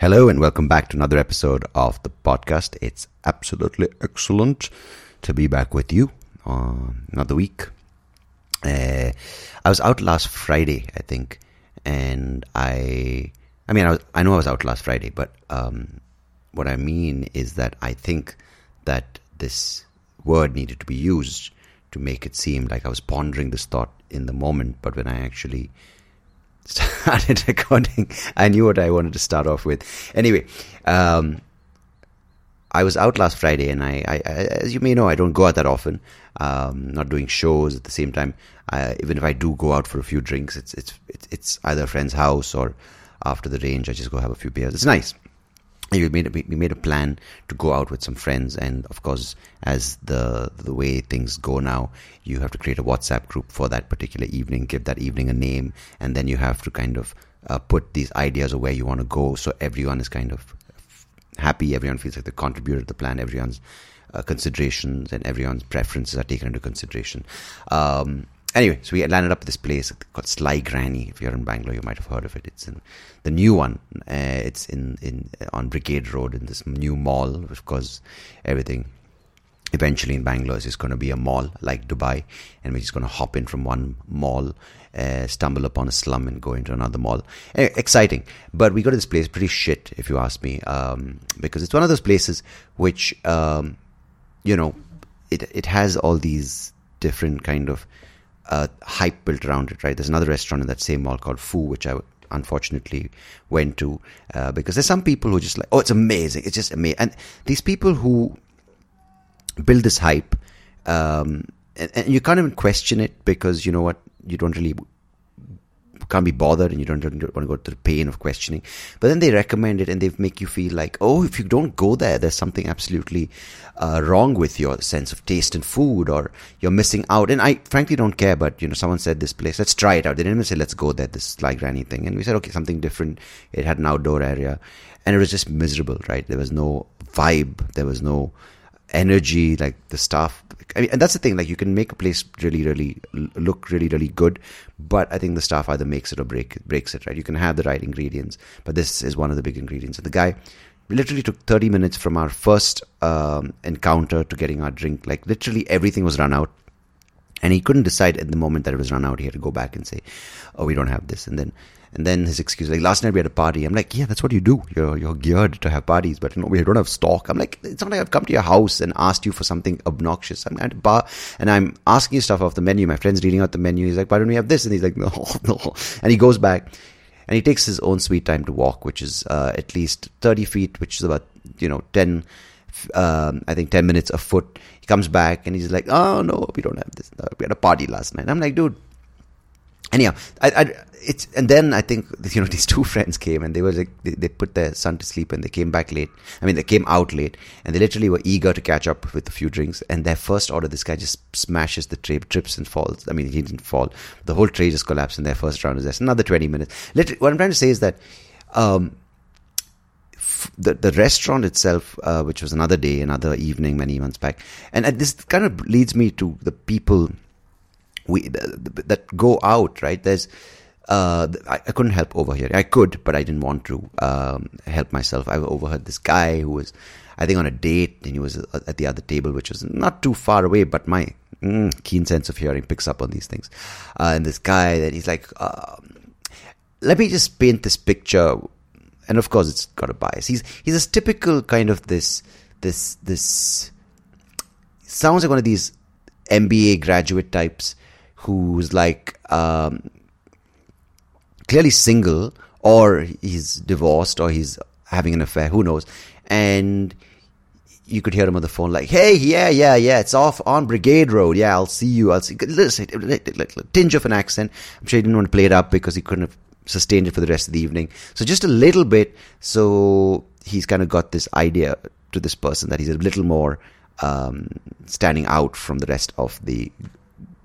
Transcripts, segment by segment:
Hello and welcome back to another episode of the podcast. It's absolutely excellent to be back with you on another week. Uh, I was out last Friday, I think, and I, I mean, I, was, I know I was out last Friday, but um, what I mean is that I think that this word needed to be used to make it seem like I was pondering this thought in the moment, but when I actually started recording, I knew what I wanted to start off with. Anyway, um, I was out last Friday, and I, I, as you may know, I don't go out that often. Um, not doing shows at the same time. Even if I do go out for a few drinks, it's it's it's either a friend's house or after the range. I just go have a few beers. It's nice we made a, we made a plan to go out with some friends, and of course, as the the way things go now, you have to create a WhatsApp group for that particular evening, give that evening a name, and then you have to kind of uh, put these ideas of where you want to go, so everyone is kind of happy, everyone feels like they contributed to the plan, everyone's uh, considerations and everyone's preferences are taken into consideration. Um, anyway, so we landed up at this place called Sly Granny. If you're in Bangalore, you might have heard of it. It's in the new one. Uh, it's in in on Brigade Road in this new mall. Of course, everything eventually in Bangalore is going to be a mall like Dubai, and we're just going to hop in from one mall, uh, stumble upon a slum, and go into another mall. Anyway, exciting, but we got to this place pretty shit, if you ask me, um, because it's one of those places which, um, you know, it it has all these different kind of uh, hype built around it, right? There's another restaurant in that same mall called Foo, which I unfortunately went to uh, because there's some people who just like, oh, it's amazing, it's just amazing, and these people who build this hype, um, and, and you can't even question it because you know what, you don't really can't be bothered and you don't, don't, want to go through the pain of questioning. But then they recommend it and they make you feel like, oh, if you don't go there, there's something absolutely uh, wrong with your sense of taste in food or you're missing out. And I frankly don't care, but you know, someone said this place, let's try it out. They didn't even say, let's go there, this Sly Granny thing. And we said, okay, something different. It had an outdoor area and it was just miserable, right? There was no vibe. There was no energy, like the staff. I mean, and that's the thing. Like, you can make a place really, really look really, really good, but I think the staff either makes it or break breaks it. Right? You can have the right ingredients, but this is one of the big ingredients. And the guy literally took 30 minutes from our first um, encounter to getting our drink. Like, literally everything was run out. And he couldn't decide at the moment that it was run out. He had to go back and say, "Oh, we don't have this." And then and then his excuse, like last night we had a party. I'm like, yeah, that's what you do. You're you're geared to have parties, but you know we don't have stock. I'm like, it's not like I've come to your house and asked you for something obnoxious. I'm at a bar and I'm asking you stuff off the menu. My friend's reading out the menu. He's like, why don't we have this? And he's like, no, no. And he goes back and he takes his own sweet time to walk, which is uh, at least 30 feet, which is about you know 10. Um, I think 10 minutes a foot. He comes back and he's like, oh no, we don't have this. We had a party last night. I'm like, dude, anyhow, I, I, it's and then I think you know these two friends came and they were like they, they, put their son to sleep and they came back late. I mean, they came out late and they literally were eager to catch up with a few drinks. And their first order, this guy just smashes the tray, trips and falls. I mean, he didn't fall. The whole tray just collapsed in their first round. Is there another twenty minutes? Literally, what I'm trying to say is that. Um, the the restaurant itself, uh, which was another day, another evening, many months back, and uh, this kind of leads me to the people we that go out right there's uh, I, I, couldn't help overhear. I could, but I didn't want to um, help myself. I overheard this guy who was, I think, on a date, and he was at the other table, which was not too far away. But my mm, keen sense of hearing picks up on these things. Uh, and this guy, and he's like, um, "Let me just paint this picture." And of course, it's got a bias. He's he's a typical kind of this this this sounds like one of these MBA graduate types who's like um, clearly single or he's divorced or he's having an affair, who knows? And you could hear him on the phone like, "Hey, yeah, yeah, yeah, it's off on Brigade Road. Yeah, I'll see you. I'll see." Listen, little tinge of an accent. I'm sure he didn't want to play it up because he couldn't have sustained it for the rest of the evening. So just a little bit. So he's kind of got this idea to this person that he's a little more um, standing out from the rest of the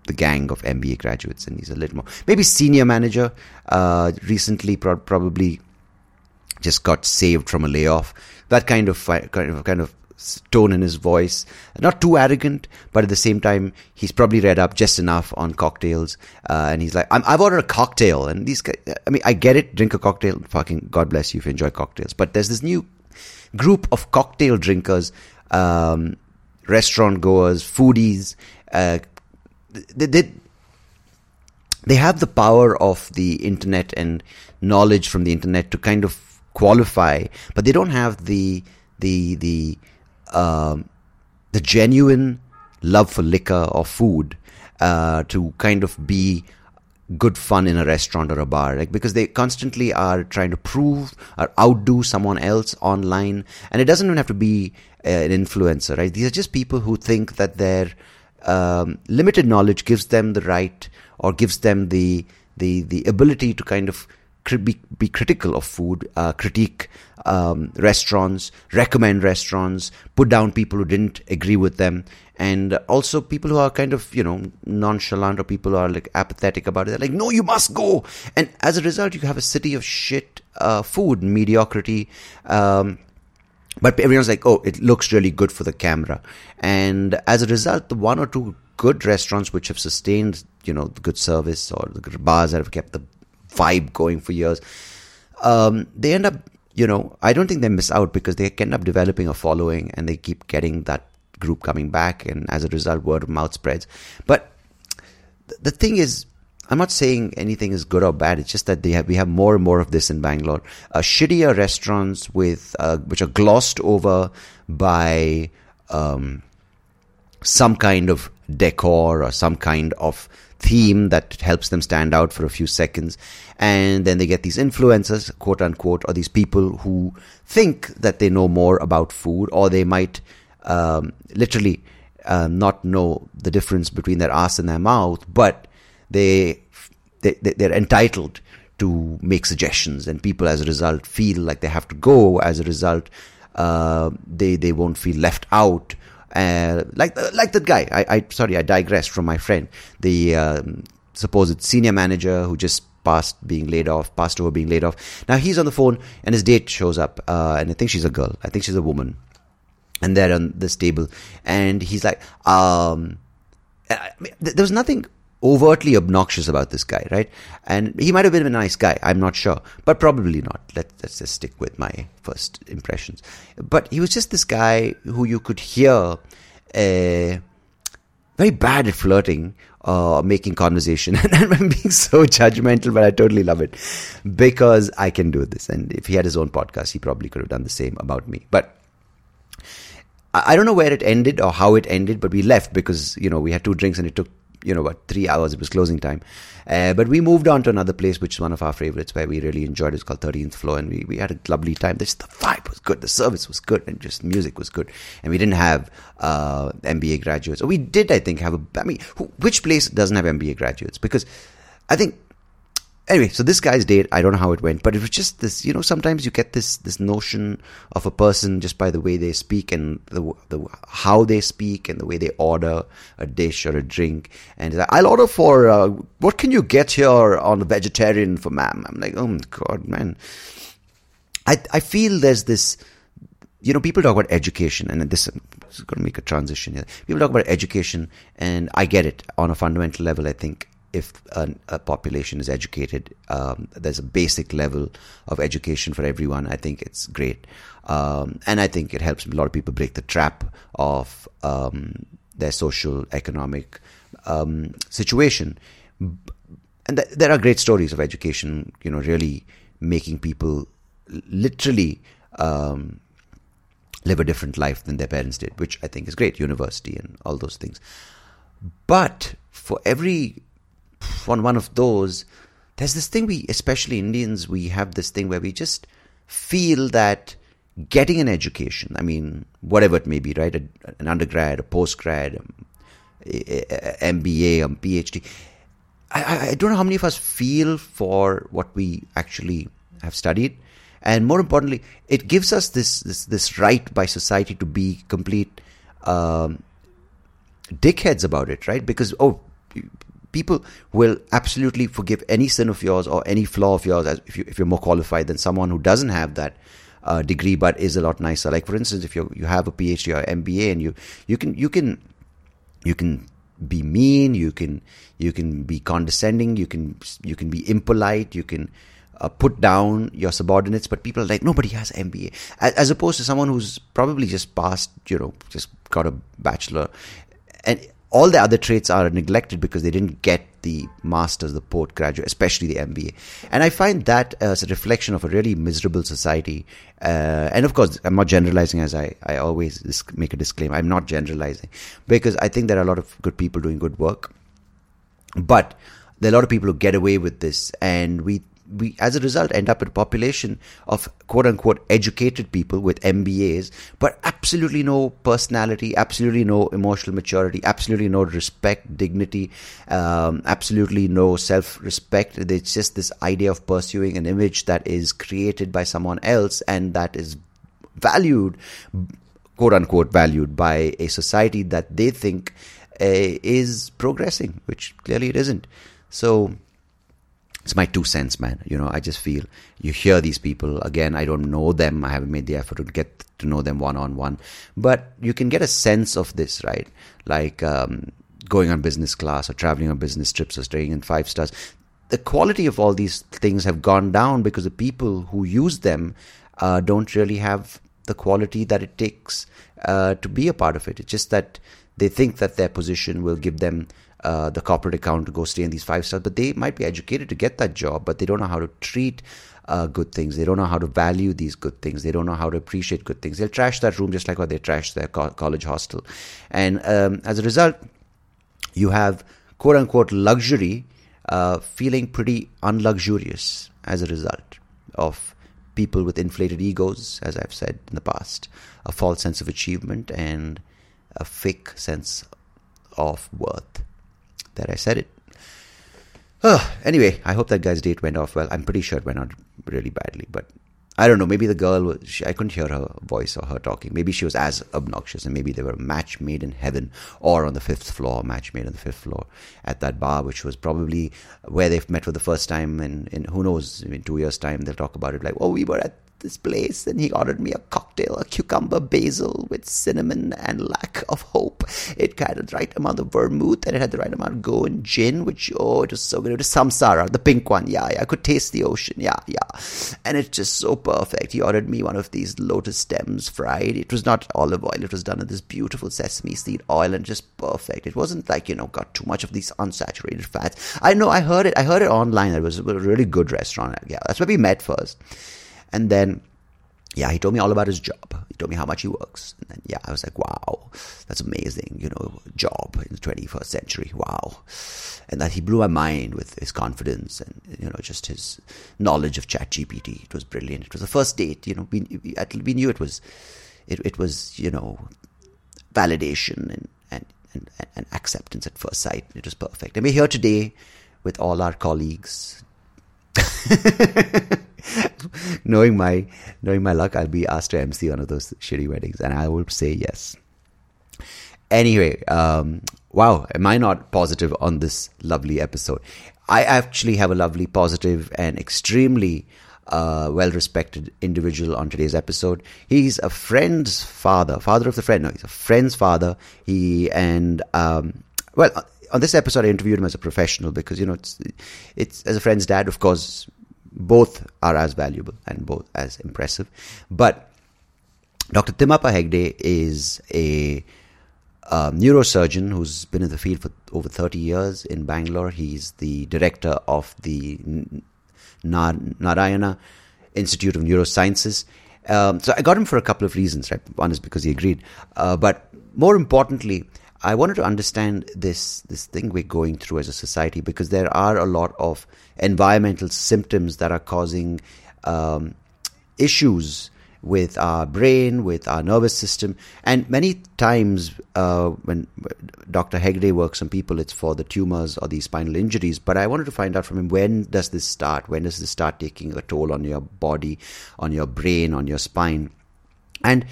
the gang of MBA graduates, and he's a little more maybe senior manager. Uh, recently, pro- probably just got saved from a layoff. That kind of kind of kind of tone in his voice. Not too arrogant, but at the same time, he's probably read up just enough on cocktails. Uh, and he's like, i have ordered a cocktail. And these guys, I mean, I get it. Drink a cocktail. Fucking God bless you if you enjoy cocktails. But there's this new group of cocktail drinkers, um, restaurant goers, foodies. Uh, they, they, they have the power of the internet and knowledge from the internet to kind of qualify, but they don't have the the the um, the genuine love for liquor or food uh, to kind of be good fun in a restaurant or a bar like because they constantly are trying to prove or outdo someone else online. And it doesn't even have to be uh, an influencer right? These are just people who think that their um, limited knowledge gives them the right or gives them the the the ability to kind of be, be critical of food, uh, critique um, restaurants, recommend restaurants, put down people who didn't agree with them, and also people who are kind of you know nonchalant or people who are like apathetic about it. They're like, no, you must go, and as a result, you have a city of shit uh, food, mediocrity. Um, but everyone's like, oh, it looks really good for the camera, and as a result, the one or two good restaurants which have sustained, you know, the good service or the bars that have kept the vibe going for years. Um, they end up, you know, I don't think they miss out because they end up developing a following and they keep getting that group coming back, and as a result, word of mouth spreads. But the thing is, I'm not saying anything is good or bad. It's just that they have, we have more and more of this in Bangalore. Uh, shittier restaurants with uh, which are glossed over by um, some kind of decor or some kind of theme that helps them stand out for a few seconds. And then they get these influencers, quote unquote, or these people who think that they know more about food, or they might um, literally uh, not know the difference between their ass and their mouth, but they, they they're entitled to make suggestions, and people as a result feel like they have to go. As a result, uh, they they won't feel left out uh, like like that guy. I, I sorry, I digressed from my friend, the um, supposed senior manager who just passed being laid off, passed over being laid off. Now he's on the phone and his date shows up, uh, and I think she's a girl. I think she's a woman, and they're on this table, and he's like, um, I mean, there was nothing overtly obnoxious about this guy, right? And he might have been a nice guy, I'm not sure, but probably not. Let, us just stick with my first impressions. But he was just this guy who you could hear uh, very bad at flirting. Uh, making conversation and I'm being so judgmental, but I totally love it because I can do this. And if he had his own podcast, he probably could have done the same about me. But I don't know where it ended or how it ended, but we left because you know we had two drinks and it took you know, about three hours. It was closing time. Uh, but we moved on to another place, which is one of our favorites, where we really enjoyed. It's called 13th Floor, and we, we had a lovely time. Just the vibe was good, the service was good, and just music was good. And we didn't have uh, MBA graduates. Or we did, I think, have a. I mean, who, which place doesn't have MBA graduates? Because I think anyway, so this guy's date, I don't know how it went, but it was just this, you know, sometimes you get this this notion of a person just by the way they speak and the, the how they speak and the way they order a dish or a drink. And like, I'll order for uh, what can you get here on the vegetarian for ma'am? I'm like, oh god, man. I I feel there's this you know, people talk about education, and this, is going to make a transition here. People talk about education, and I get it on a fundamental level. I think if a population is educated, um, there's a basic level of education for everyone. I think it's great, um, and I think it helps a lot of people break the trap of um, their social economic um, situation. And th- there are great stories of education, you know, really making people literally um, live a different life than their parents did, which I think is great. University and all those things, but for every on one of those, there's this thing we, especially Indians, we have this thing where we just feel that getting an education, I mean, whatever it may be, right? A, an undergrad, a postgrad, um, MBA, a PhD. I, I don't know how many of us feel for what we actually have studied. And more importantly, it gives us this, this, this right by society to be complete um, dickheads about it, right? Because, oh, people will absolutely forgive any sin of yours or any flaw of yours if, you, if you're more qualified than someone who doesn't have that uh, degree, but is a lot nicer. Like for instance, if you you have a PhD or MBA and you you can you can you can be mean, you can you can be condescending, you can you can be impolite, you can uh, put down your subordinates, but people are like, nobody has MBA. As, as, opposed to someone who's probably just passed, you know, just got a bachelor. And all the other traits are neglected because they didn't get the master's, the postgraduate, especially the MBA. And I find that as a reflection of a really miserable society. Uh, and of course, I'm not generalizing as I, I always make a disclaimer. I'm not generalizing because I think there are a lot of good people doing good work. But there are a lot of people who get away with this and we we as a result end up with a population of quote unquote educated people with MBAs, but absolutely no personality, absolutely no emotional maturity, absolutely no respect, dignity, um, absolutely no self respect. It's just this idea of pursuing an image that is created by someone else and that is valued, quote unquote, valued by a society that they think uh, is progressing, which clearly it isn't. So, it's my two cents, man. You know, I just feel you hear these people again. I don't know them. I haven't made the effort to get to know them one on one, but you can get a sense of this, right? Like um, going on business class or traveling on business trips or staying in five stars. The quality of all these things have gone down because the people who use them uh, don't really have the quality that it takes uh, to be a part of it. It's just that they think that their position will give them uh, the corporate account to go stay in these five stars, but they might be educated to get that job, but they don't know how to treat uh, good things. They don't know how to value these good things. They don't know how to appreciate good things. They'll trash that room just like what they trash their co- college hostel. And um, as a result, you have quote unquote luxury uh, feeling pretty unluxurious as a result of people with inflated egos, as I've said in the past, a false sense of achievement, and a fake sense of worth that I said it. Anyway, I hope that guy's date went off well. I'm pretty sure it went out really badly, but I don't know. Maybe the girl was, she, I couldn't hear her voice or her talking. Maybe she was as obnoxious, and maybe they were a match made in heaven or on the fifth floor, match made on the fifth floor at that bar, which was probably where they've met for the first time. And in who knows, in two years' time, they'll talk about it like, oh, we were at this place and he ordered me a cocktail, a cucumber basil with cinnamon and lack of hope. It had the right amount of vermouth and it had the right amount of go and gin, which, oh, it was so good. It was samsara, the pink one. Yeah, yeah. I could taste the ocean. Yeah, yeah. And it's just so perfect. He ordered me one of these lotus stems fried. It was not olive oil. It was done in this beautiful sesame seed oil and just perfect. It wasn't like, you know, got too much of these unsaturated fats. I know I heard it. I heard it online. It was a really good restaurant. Yeah, that's where we met first. And then, yeah, he told me all about his job. He told me how much he works. And then, yeah, I was like, wow, that's amazing, you know, job in the 21st century. Wow. And that he blew my mind with his confidence and, you know, just his knowledge of ChatGPT. It was brilliant. It was the first date, you know, we, we, knew it was, it, it was, you know, validation and, and, and, and acceptance at first sight. It was perfect. And we're here today with all our colleagues. knowing my knowing my luck, I'll be asked to MC one of those shitty weddings, and I will say yes. Anyway, um, wow, am I not positive on this lovely episode? I actually have a lovely, positive, and extremely uh, well respected individual on today's episode. He's a friend's father, father of the friend. No, he's a friend's father. He and um, well, on this episode, I interviewed him as a professional because you know it's it's as a friend's dad. Of course, both are as valuable and both as impressive. But Dr. Thimmappa Hegde is a um, neurosurgeon who's been in the field for over 30 years in Bangalore. He's the director of the Narayana Institute of Neurosciences. Um, so I got him for a couple of reasons, right? One is because he agreed, uh, but more importantly, I wanted to understand this this thing we're going through as a society because there are a lot of environmental symptoms that are causing um, issues with our brain, with our nervous system, and many times uh, when Dr. Hegde works on people, it's for the tumors or the spinal injuries. But I wanted to find out from him when does this start? When does this start taking a toll on your body, on your brain, on your spine, and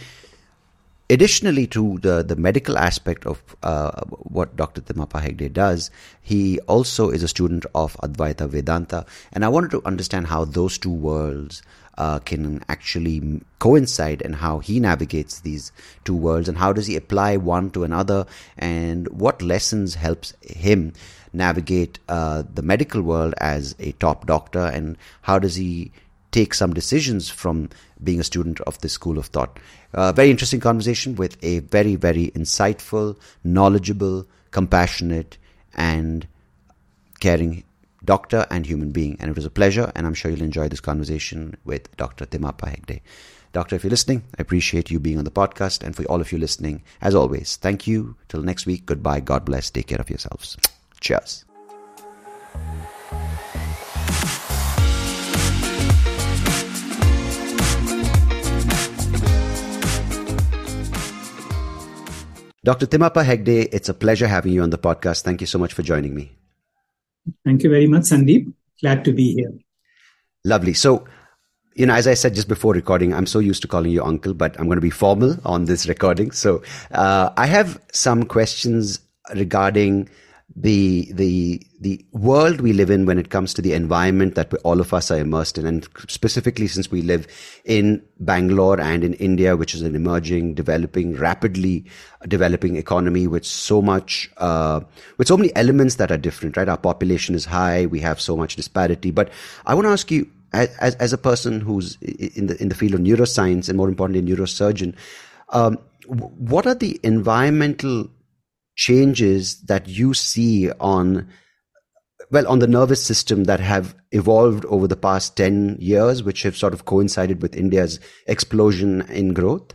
Additionally to the, the medical aspect of uh, what Dr. Thimmappa Hegde does, he also is a student of Advaita Vedanta. And I wanted to understand how those two worlds uh, can actually coincide and how he navigates these two worlds and how does he apply one to another and what lessons helps him navigate uh, the medical world as a top doctor and how does he take some decisions from being a student of this school of thought. Uh, very interesting conversation with a very, very insightful, knowledgeable, compassionate, and caring doctor and human being. And it was a pleasure, and I'm sure you'll enjoy this conversation with Dr. Thimmappa Hegde. Doctor, if you're listening, I appreciate you being on the podcast. And for all of you listening, as always, thank you. Till next week, goodbye. God bless. Take care of yourselves. Cheers. Dr. Thimmappa Hegde, it's a pleasure having you on the podcast. Thank you so much for joining me. Thank you very much, Sandeep. Glad to be here. Lovely. So, you know, as I said just before recording, I'm so used to calling you uncle, but I'm going to be formal on this recording. So, uh, I have some questions regarding the the the world we live in when it comes to the environment that all of us are immersed in, and specifically since we live in Bangalore and in India, which is an emerging, developing, rapidly developing economy with so much, uh, with so many elements that are different. Right, our population is high, we have so much disparity. But I want to ask you, as as a person who's in the in the field of neuroscience and more importantly, neurosurgeon. Um, what are the environmental changes that you see on well on the nervous system that have evolved over the past 10 years which have sort of coincided with india's explosion in growth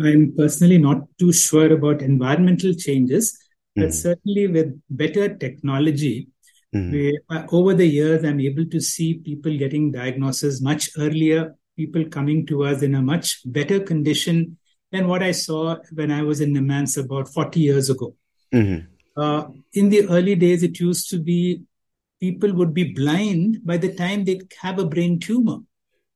i'm personally not too sure about environmental changes but mm-hmm. certainly with better technology mm-hmm. we, uh, over the years i'm able to see people getting diagnosis much earlier people coming to us in a much better condition than what I saw when I was in NIMHANS about 40 years ago. Mm-hmm. Uh, in the early days, it used to be people would be blind by the time they have a brain tumor.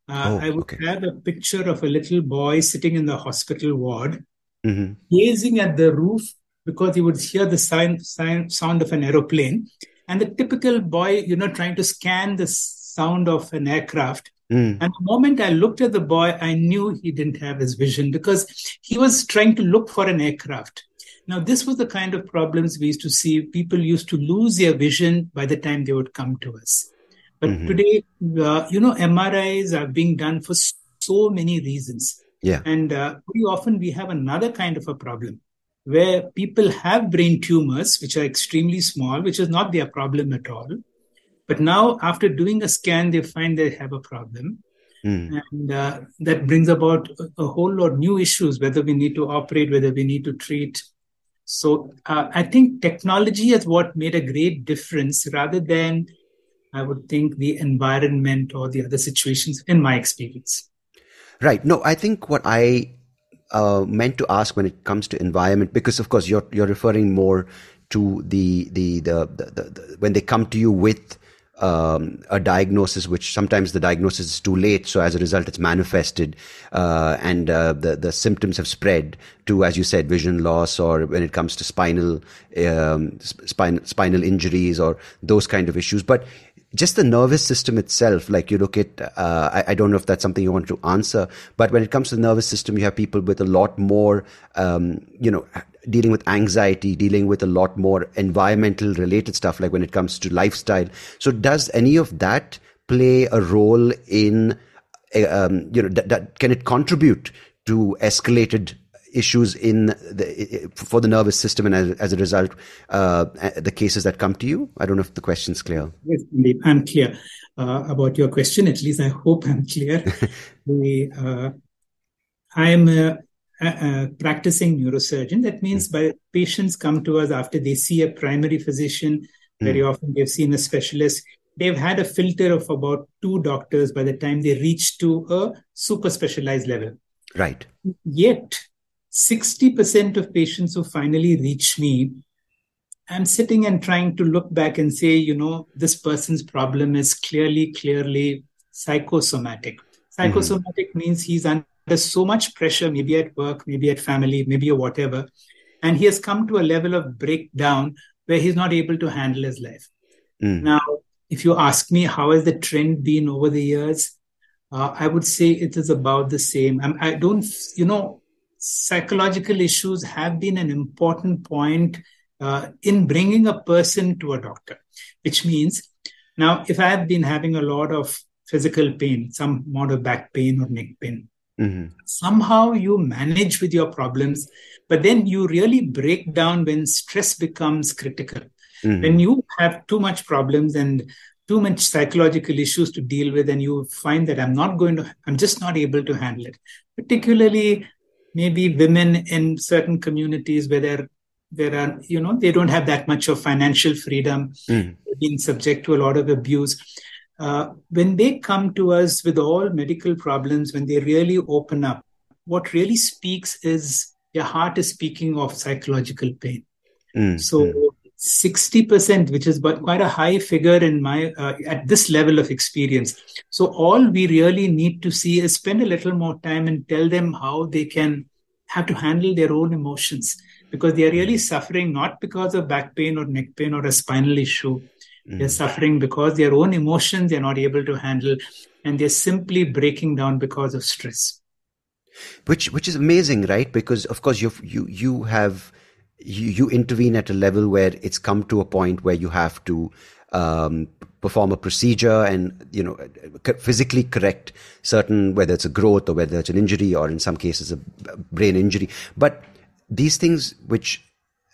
Uh, oh, I would okay. have a picture of a little boy sitting in the hospital ward, mm-hmm. gazing at the roof because he would hear the sound, sound of an aeroplane. And the typical boy, you know, trying to scan the sound of an aircraft Mm. And the moment I looked at the boy, I knew he didn't have his vision because he was trying to look for an aircraft. Now, this was the kind of problems we used to see. People used to lose their vision by the time they would come to us. But mm-hmm. today, uh, you know, MRIs are being done for so many reasons. Yeah. And uh, very often we have another kind of a problem where people have brain tumors, which are extremely small, which is not their problem at all. But now, after doing a scan, they find they have a problem. Mm. And uh, that brings about a, whole lot new issues, whether we need to operate, whether we need to treat. So uh, I think technology is what made a great difference rather than, I would think, the environment or the other situations, in my experience. Right. No, I think what I uh, meant to ask when it comes to environment, because of course you're you're referring more to the the the, the, the, the when they come to you with um, a diagnosis, which sometimes the diagnosis is too late. So as a result, it's manifested, uh, and uh, the the symptoms have spread to, as you said, vision loss, or when it comes to spinal um, spinal spinal injuries or those kind of issues. But just the nervous system itself, like you look at, uh, I, I, don't know if that's something you want to answer, but when it comes to the nervous system, you have people with a lot more, um, you know, dealing with anxiety, dealing with a lot more environmental related stuff, like when it comes to lifestyle. So, does any of that play a role in, uh, um, you know, that, that, can it contribute to escalated issues in the for the nervous system, and as, as a result, uh, the cases that come to you? I don't know if the question's clear. Yes, indeed, I'm clear uh, about your question. At least I hope I'm clear. the, uh, I'm a a, practicing neurosurgeon. That means mm. by patients come to us after they see a primary physician. Very mm. often they've seen a specialist. They've had a filter of about two doctors by the time they reach to a super specialized level. Right. Yet, 60% of patients who finally reach me, I'm sitting and trying to look back and say, you know, this person's problem is clearly, clearly psychosomatic. Mm-hmm. Psychosomatic mm-hmm. means he's under there's so much pressure, maybe at work, maybe at family, maybe or whatever. And he has come to a level of breakdown where he's not able to handle his life. Mm. Now, if you ask me how has the trend been over the years, uh, I would say it is about the same. I'm, I do not you know, psychological issues have been an important point uh, in bringing a person to a doctor, which means now if I have been having a lot of physical pain, some amount of back pain or neck pain, mm-hmm. somehow you manage with your problems, but then you really break down when stress becomes critical. Mm-hmm. When you have too much problems and too much psychological issues to deal with and you find that i'm not going to i'm just not able to handle it particularly maybe women in certain communities where there there are you know they don't have that much of financial freedom mm. being subject to a lot of abuse uh, when they come to us with all medical problems when they really open up what really speaks is their heart is speaking of psychological pain mm. so mm. 60% which is but quite a high figure in my uh, at this level of experience so all we really need to see is spend a little more time and tell them how they can have to handle their own emotions because they are really suffering not because of back pain or neck pain or a spinal issue mm. they're suffering because their own emotions they're not able to handle and they're simply breaking down because of stress. Which which is amazing right? Because of course you you you have you, you intervene at a level where it's come to a point where you have to um, perform a procedure and you know physically correct certain whether it's a growth or whether it's an injury or in some cases a brain injury. But these things which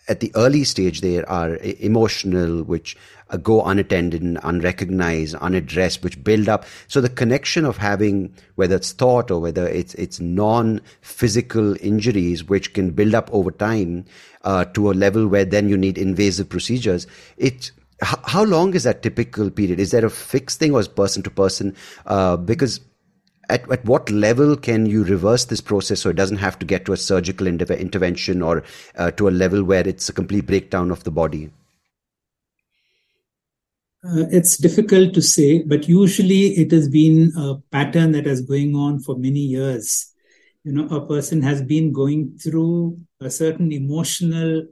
at the early stage they are emotional which go unattended and unrecognized unaddressed which build up so the connection of having whether it's thought or whether it's it's non physical injuries which can build up over time uh, to a level where then you need invasive procedures. It how long is that typical period? Is there a fixed thing or is person to person? Uh, because at, at what level can you reverse this process so it doesn't have to get to a surgical intervention or uh, to a level where it's a complete breakdown of the body? Uh, it's difficult to say, but usually it has been a pattern that is going on for many years. You know a person has been going through a certain emotional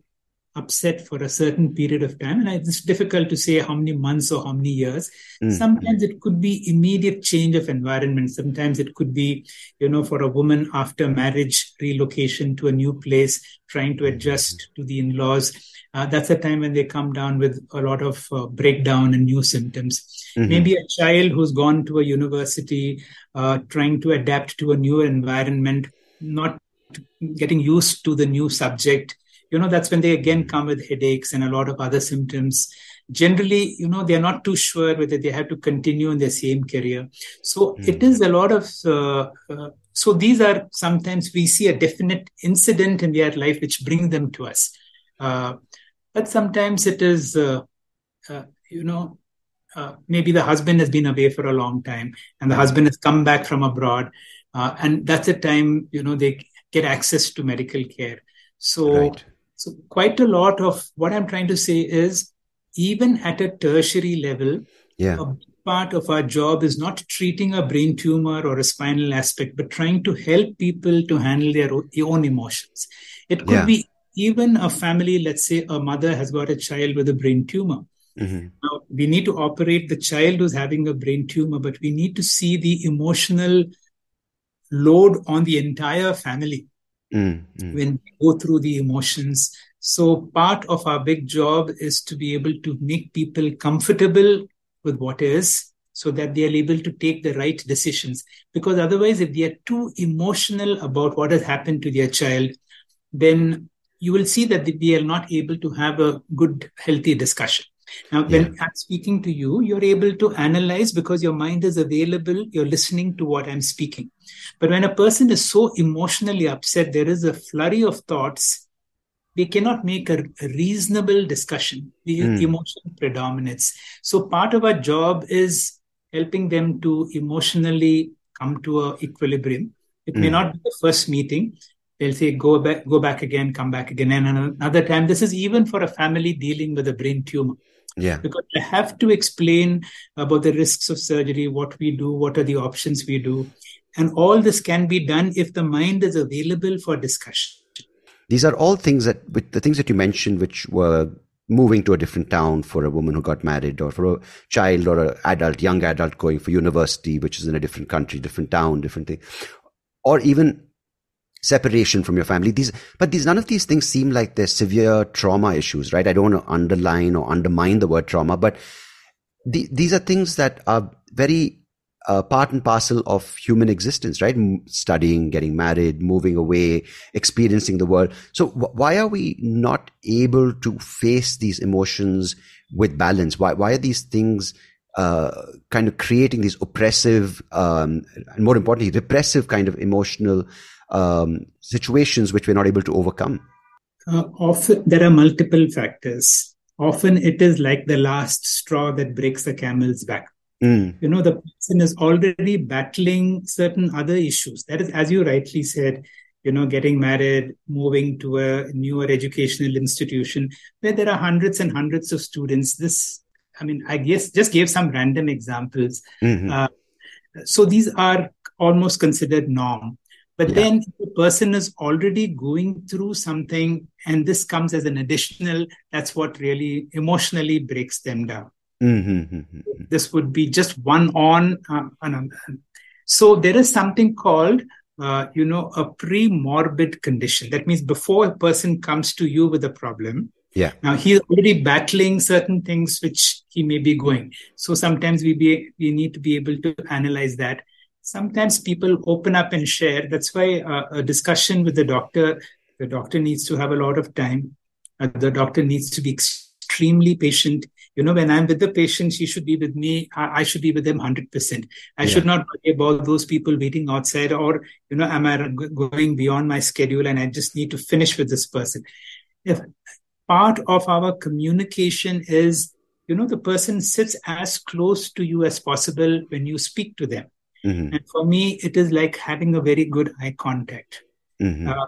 upset for a certain period of time and it's difficult to say how many months or how many years mm. sometimes it could be immediate change of environment sometimes it could be you know for a woman after marriage relocation to a new place trying to adjust mm. to the in-laws uh, that's a time when they come down with a lot of uh, breakdown and new symptoms. Mm-hmm. Maybe a child who's gone to a university, uh, trying to adapt to a new environment, not getting used to the new subject. You know, that's when they again come with headaches and a lot of other symptoms. Generally, you know, they're not too sure whether they have to continue in their same career. So mm-hmm. it is a lot of uh, uh, so these are sometimes we see a definite incident in their life which bring them to us uh, but sometimes it is, uh, uh, you know, uh, maybe the husband has been away for a long time and the husband has come back from abroad. Uh, and that's the time, you know, they get access to medical care. So, right. So quite a lot of what I'm trying to say is even at a tertiary level, yeah. a part of our job is not treating a brain tumor or a spinal aspect, but trying to help people to handle their own emotions. It could yeah. be even a family, let's say a mother has got a child with a brain tumor. Mm-hmm. Now, we need to operate the child who's having a brain tumor, but we need to see the emotional load on the entire family mm-hmm. when we go through the emotions. So, part of our big job is to be able to make people comfortable with what is so that they are able to take the right decisions. Because otherwise, if they are too emotional about what has happened to their child, then you will see that we are not able to have a good, healthy discussion. Now, when yeah. I'm speaking to you, you're able to analyze because your mind is available. You're listening to what I'm speaking. But when a person is so emotionally upset, there is a flurry of thoughts. We cannot make a, a reasonable discussion. The mm. emotion predominates. So part of our job is helping them to emotionally come to a equilibrium. It mm. may hmm. not be the first meeting they'll say go back go back again come back again and another time this is even for a family dealing with a brain tumor yeah. Because i have to explain about the risks of surgery what we do what are the options we do. And all this can be done if the mind is available for discussion. These are all things that the things that you mentioned which were moving to a different town for a woman who got married or for a child or an adult, young adult going for university, which is in a different country, different town, different thing, or even separation from your family. These, but these, none of these things seem like they're severe trauma issues, right? I don't want to underline or undermine the word trauma, but the, these are things that are very uh, part and parcel of human existence, right? Studying, getting married, moving away, experiencing the world. So w- why are we not able to face these emotions with balance? Why, why are these things uh, kind of creating these oppressive, um, and more importantly, repressive kind of emotional um, situations which we're not able to overcome? Uh, often there are multiple factors. Often it is like the last straw that breaks the camel's back. Mm. You know, the person is already battling certain other issues. That is, as you rightly said, you know, getting married, moving to a newer educational institution where there are hundreds and hundreds of students. This, I mean, I guess just gave some random examples. Mm-hmm. Uh, so these are almost considered norm. But yeah. then the person is already going through something, and this comes as an additional, that's what really emotionally breaks them down. Mm-hmm. mm-hmm. This would be just one on. Uh, so there is something called, uh, you know, a pre-morbid condition. That means before a person comes to you with a problem, yeah. Now he's already battling certain things which he may be going. So sometimes we be we need to be able to analyze that sometimes people open up and share. That's why uh, a discussion with the doctor, the doctor needs to have a lot of time. Uh, the doctor needs to be extremely patient. You know, when I'm with the patient, she should be with me. I, I should be with them 100%. I yeah. should not worry about those people waiting outside or, you know, am I going beyond my schedule and I just need to finish with this person. If part of our communication is, you know, the person sits as close to you as possible when you speak to them Mm-hmm. And for me, it is like having a very good eye contact. Mm-hmm. Uh,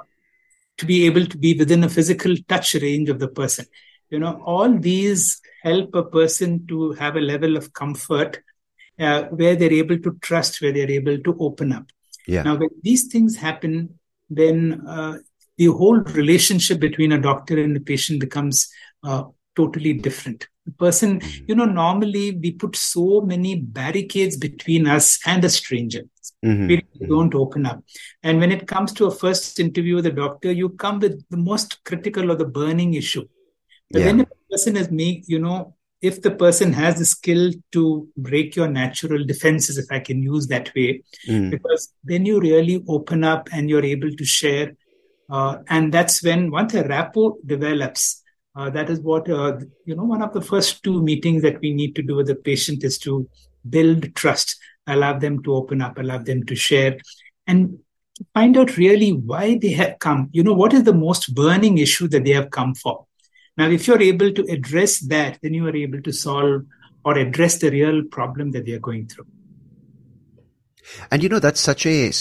to be able to be within a physical touch range of the person. You know, all these help a person to have a level of comfort uh, where they're able to trust, where they're able to open up. Yeah. Now, when these things happen, then uh, the whole relationship between a doctor and the patient becomes uh, totally different the person mm-hmm. you know normally we put so many barricades between us and a stranger mm-hmm. we mm-hmm. don't open up and when it comes to a first interview with a doctor you come with the most critical or the burning issue but yeah. when a person is make you know if the person has the skill to break your natural defenses if i can use that way mm. because then you really open up and you're able to share uh, and that's when once a rapport develops uh, that is what, uh, you know, one of the first two meetings that we need to do with the patient is to build trust, allow them to open up, allow them to share, and find out really why they have come. You know, what is the most burning issue that they have come for? Now, if you're able to address that, then you are able to solve or address the real problem that they are going through. And you know, that's such a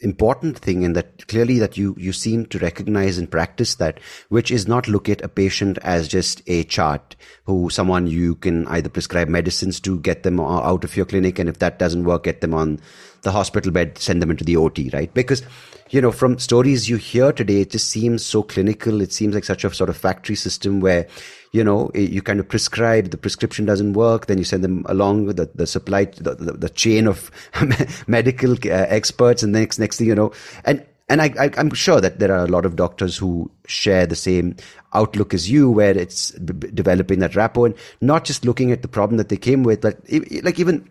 important thing and that clearly that you you seem to recognize and practice that which is not look at a patient as just a chart who someone you can either prescribe medicines to get them out of your clinic and if that doesn't work get them on the hospital bed send them into the ot right? Because you know from stories you hear today it just seems so clinical. It seems like such a sort of factory system where you know you kind of prescribe the prescription doesn't work then you send them along with the, the supply the, the, the chain of medical uh, experts and next next thing you know. And and I, I, am sure that there are a lot of doctors who share the same outlook as you, where it's b- developing that rapport and not just looking at the problem that they came with, but like even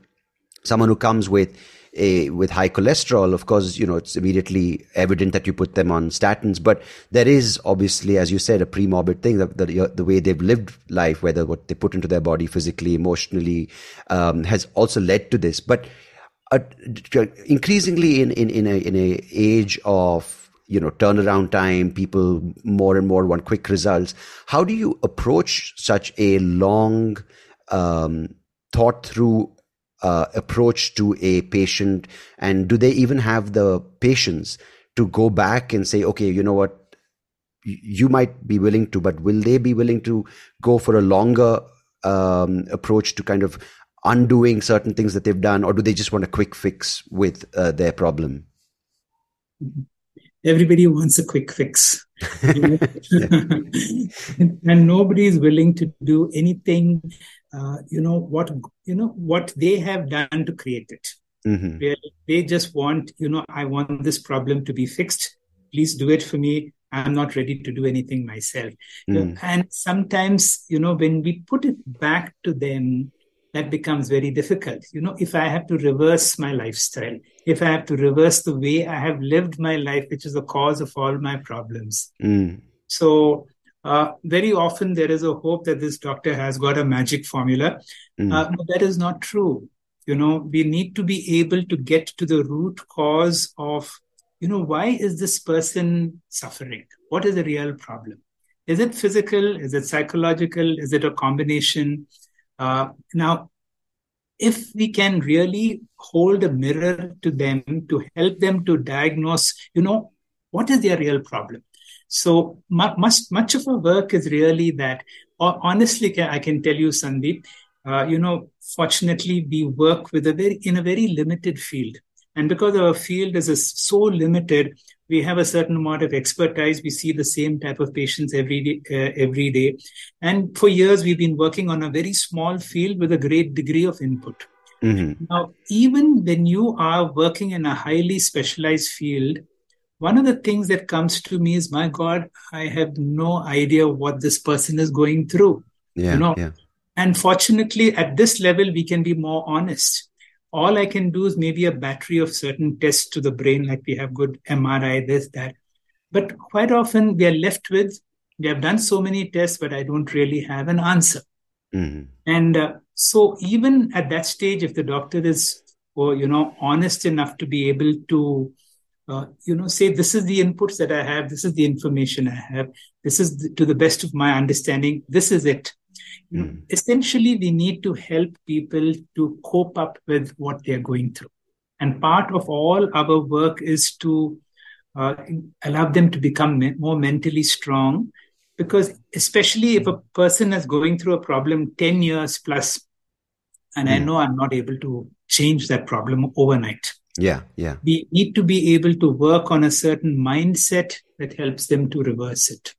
someone who comes with a, with high cholesterol, of course, you know, it's immediately evident that you put them on statins. But there is obviously, as you said, a pre-morbid thing that, the, the way they've lived life, whether what they put into their body physically, emotionally, um, has also led to this. But uh, increasingly in, in, in a, in a age of, you know, turnaround time, people more and more want quick results. How do you approach such a long, um, thought through uh, approach to a patient? And do they even have the patience to go back and say okay you know what? You might be willing to but will they be willing to go for a longer um, approach to kind of undoing certain things that they've done? Or do they just want a quick fix with uh, their problem? Everybody wants a quick fix. and nobody is willing to do anything, uh, you know, what, you know, what they have done to create it. Mm-hmm. Really, they just want, you know, I want this problem to be fixed. Please do it for me. I'm not ready to do anything myself. Mm. And sometimes, you know, when we put it back to them, that becomes very difficult. You know, if I have to reverse my lifestyle, if I have to reverse the way I have lived my life, which is the cause of all my problems. Mm. So, uh, very often there is a hope that this doctor has got a magic formula. Mm. Uh, but that is not true. You know, we need to be able to get to the root cause of you know, why is this person suffering? What is the real problem? Is it physical? Is it psychological? Is it a combination? Uh, now, if we can really hold a mirror to them to help them to diagnose, you know, what is their real problem? So much, much of our work is really that. Honestly, I can tell you, Sandeep, uh, you know, fortunately, we work with a very in a very limited field. And because our field is so limited, we have a certain amount of expertise. We see the same type of patients every day, uh, every day. And for years, we've been working on a very small field with a great degree of input. Mm-hmm. Now, even when you are working in a highly specialized field, one of the things that comes to me is, my God, I have no idea what this person is going through. Yeah, you know? yeah. And fortunately, at this level, we can be more honest all I can do is maybe a battery of certain tests to the brain, like we have good MRI, this, that. But quite often we are left with, we have done so many tests, but I don't really have an answer. Mm-hmm. And uh, so even at that stage, if the doctor is, or, you know, honest enough to be able to, uh, you know, say, this is the inputs that I have, this is the information I have, this is the, to the best of my understanding, this is it. Mm. Essentially, we need to help people to cope up with what they're going through. And part of all our work is to uh, allow them to become me- more mentally strong. Because, especially if a person is going through a problem 10 years plus, and mm. I hmm. know I'm not able to change that problem overnight. Yeah, yeah. We need to be able to work on a certain mindset that helps them to reverse it.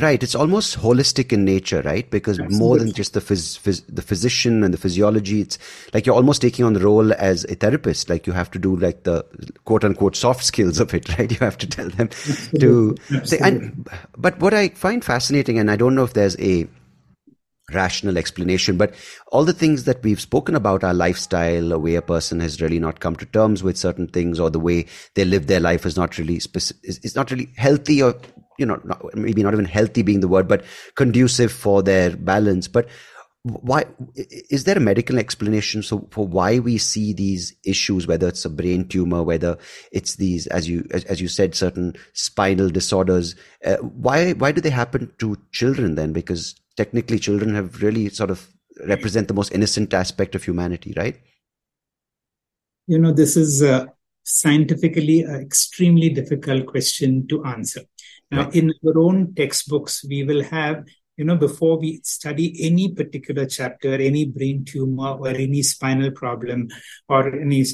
Right, it's almost holistic in nature, right? Because Absolutely. more than just the phys- phys- the physician and the physiology, it's like you're almost taking on the role as a therapist. Like you have to do like the quote unquote soft skills of it, right? You have to tell them Absolutely. to Absolutely. say. And but what I find fascinating, and I don't know if there's a rational explanation, but all the things that we've spoken about, our lifestyle, the way a person has really not come to terms with certain things, or the way they live their life is not really specific, is, is not really healthy or you know, not, maybe not even healthy being the word, but conducive for their balance. But why is there a medical explanation so for why we see these issues whether it's a brain tumor whether it's these as you as, as you said certain spinal disorders? Uh, why why do they happen to children then? Because technically children have really sort of represent the most innocent aspect of humanity right? You know this is uh, scientifically an extremely difficult question to answer. Now, in our own textbooks, we will have, you know, before we study any particular chapter, any brain tumor or any spinal problem or any,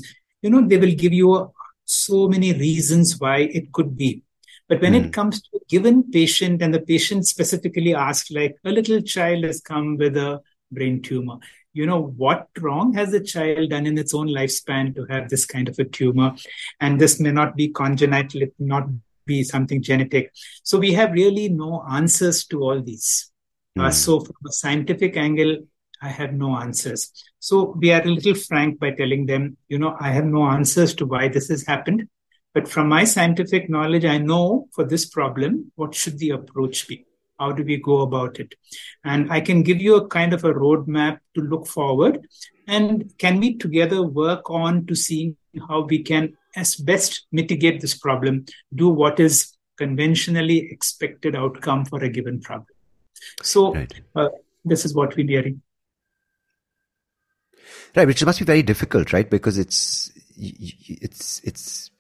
you know, they will give you so many reasons why it could be. But when mm. it hmm. comes to a given patient and the patient specifically asks, like a little child has come with a brain tumor, you know, what wrong has the child done in its own lifespan to have this kind of a tumor? And this may not be congenital, it may not be something genetic. So we have really no answers to all these. Mm. Uh, hmm. so from a scientific angle, I have no answers. So we are a little frank by telling them, you know, I have no answers to why this has happened. But from my scientific knowledge, I know for this problem, what should the approach be? How do we go about it? And I can give you a kind of a roadmap to look forward. And can we together work on to see how we can as best mitigate this problem, do what is conventionally expected outcome for a given problem. So right. uh, this is what we're doing. Right, which must be very difficult, right? Because it's it's it's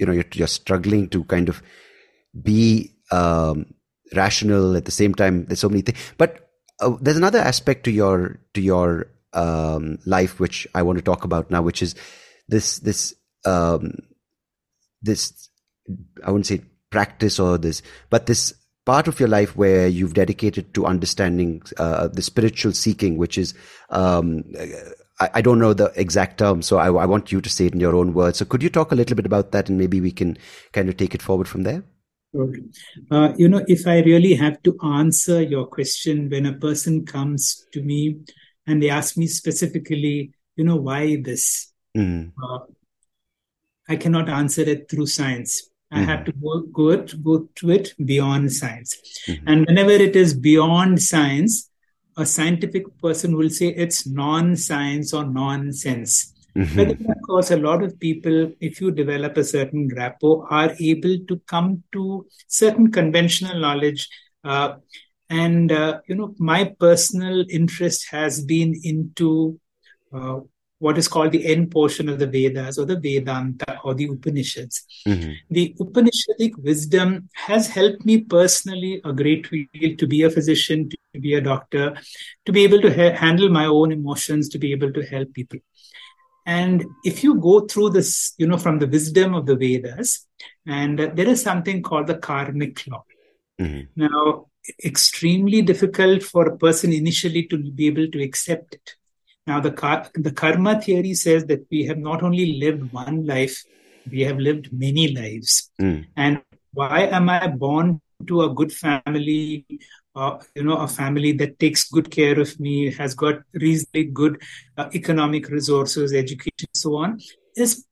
you know you're, you're struggling to kind of be um, rational at the same time. There's so many things, but uh, there's another aspect to your to your um, life which I want to talk about now, which is this this um, this I wouldn't say practice or this, but this part of your life where you've dedicated to understanding uh, the spiritual seeking, which is, um, I, I, don't know the exact term, so I, I, want you to say it in your own words. So could you talk a little bit about that and maybe we can kind of take it forward from there? Uh, you know, if I really have to answer your question when a person comes to me and they ask me specifically, you know, why this? Mm. Uh, I cannot answer it through science. I mm-hmm. have to go, go, it, go to it beyond science. Mm-hmm. And whenever it is beyond science, a scientific person will say it's non-science or nonsense. Mm-hmm. But then, of course, a lot of people, if you develop a certain rapport, are able to come to certain conventional knowledge. Uh, and, uh, you know, my personal interest has been into uh, what is called the end portion of the Vedas or the Vedanta or the Upanishads. Mm-hmm. The Upanishadic wisdom has helped me personally a great deal to be a physician, to be a doctor, to be able to ha- handle my own emotions, to be able to help people. And if you go through this, you know, from the wisdom of the Vedas, and uh, there is something called the karmic law. Mm-hmm. Now, extremely difficult for a person initially to be able to accept it now, the, the karma theory says that we have not only lived one life, we have lived many lives. Mm. And why am I born to a good family, uh, you know, a family that takes good care of me, has got reasonably good uh, economic resources, education, so on, is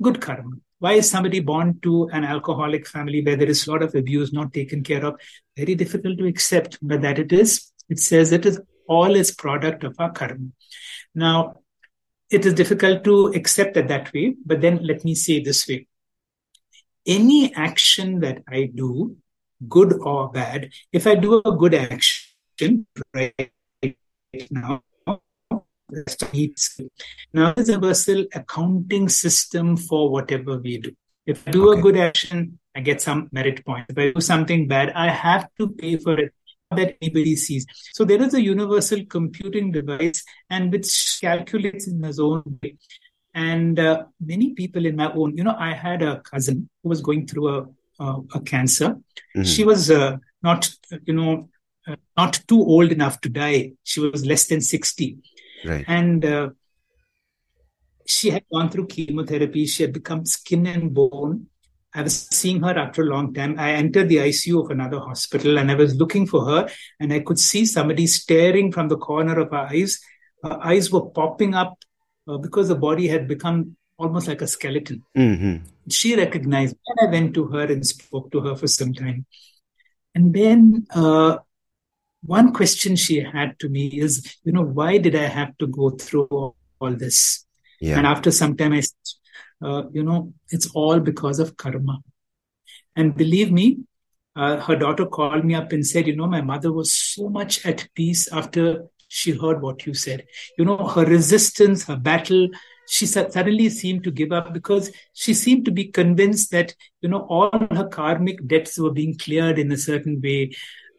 good karma. Why is somebody born to an alcoholic family where there is a lot of abuse not taken care of? Very difficult to accept, but that it is. It says it is all is product of our karma. Now, it is difficult to accept it that way, but then let me say this way. Any action that I do, good or bad, if I do a good action right now, now there's a universal accounting system for whatever we do. If I do okay. a good action, I get some merit points. If I do something bad, I have to pay for it that anybody sees. So there is a universal computing device and which calculates in its own way. And uh, many people in my own, you know, I had a cousin who was going through a, a, a cancer. Mm-hmm. She was uh, not, you know, uh, not too old enough to die. She was less than 60. Right. And uh, she had gone through chemotherapy. She had become skin and bone. I was seeing her after a long time. I entered the ICU of another hospital and I was looking for her and I could see somebody staring from the corner of her eyes. Her eyes were popping up uh, because the body had become almost like a skeleton. Mm-hmm. She recognized me and I went to her and spoke to her for some time. And then uh, one question she had to me is, you know, why did I have to go through all, all this? Yeah. And after some time, I uh, you know, it's all because of karma. And believe me, uh, her daughter called me up and said, you know, my mother was so much at peace after she heard what you said. You know, her resistance, her battle, she suddenly seemed to give up because she seemed to be convinced that, you know, all her karmic debts were being cleared in a certain way.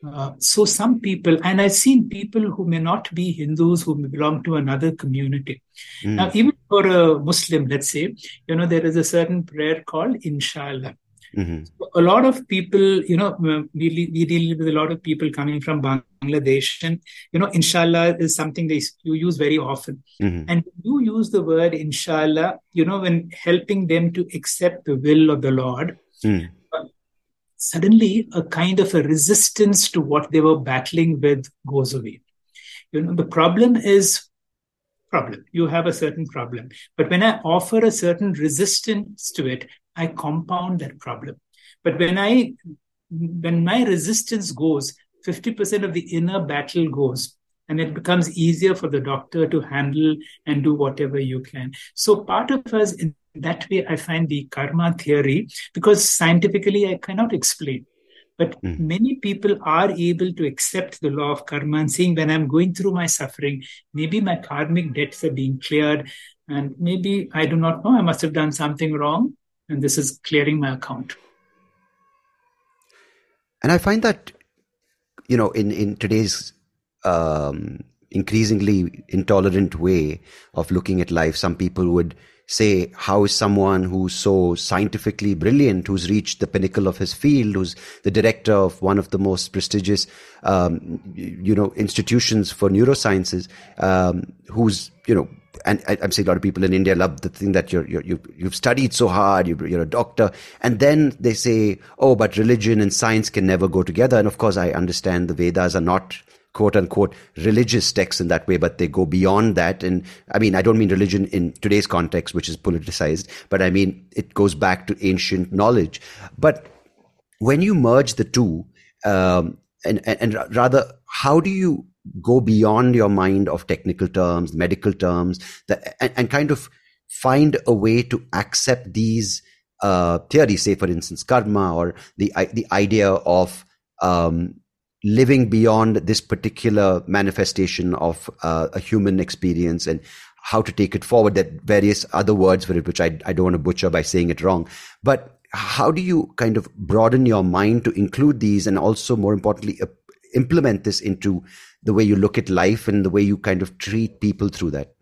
Uh, so some people, and I've seen people who may not be Hindus who belong to another community. Mm. Now, even for a Muslim, let's say, you know, there is a certain prayer called Inshallah. Mm-hmm. So a lot of people, you know, we, we deal with a lot of people coming from Bangladesh, and you know, Inshallah is something they you use very often. Mm-hmm. And you use the word Inshallah, you know, when helping them to accept the will of the Lord. Mm suddenly a kind of a resistance to what they were battling with goes away. You know, the problem is problem. You have a certain problem. But when I offer a certain resistance to it, I compound that problem. But when I when my resistance goes, 50% of the inner battle goes and it becomes easier for the doctor to handle and do whatever you can. So part of us in that way I find the karma theory because scientifically I cannot explain. But mm. many people are able to accept the law of karma and saying, when I'm going through my suffering, maybe my karmic debts are being cleared, and maybe I do not know, I must have done something wrong, and this is clearing my account. And I find that, you know, in, in today's um, increasingly intolerant way of looking at life, some people would say how is someone who's so scientifically brilliant who's reached the pinnacle of his field who's the director of one of the most prestigious um, you know institutions for neurosciences um, who's you know and I, am saying a lot of people in India love the thing that you're, you're, you've studied so hard, you're, you're, a doctor. And then they say, oh, but religion and science can never go together. And of course, I understand the Vedas are not quote unquote religious texts in that way, but they go beyond that. And I mean, I don't mean religion in today's context, which is politicized, but I mean, it goes back to ancient knowledge. But when you merge the two, um, and, and, and rather, how do you go beyond your mind of technical terms, medical terms, that, and, and kind of find a way to accept these uh, theories, say, for instance, karma or the, the idea of um, living beyond this particular manifestation of uh, a human experience and how to take it forward. That various other words for it, which I, I don't want to butcher by saying it wrong. But how do you kind of broaden your mind to include these and also, more importantly, uh, implement this into the way you look at life and the way you kind of treat people through that?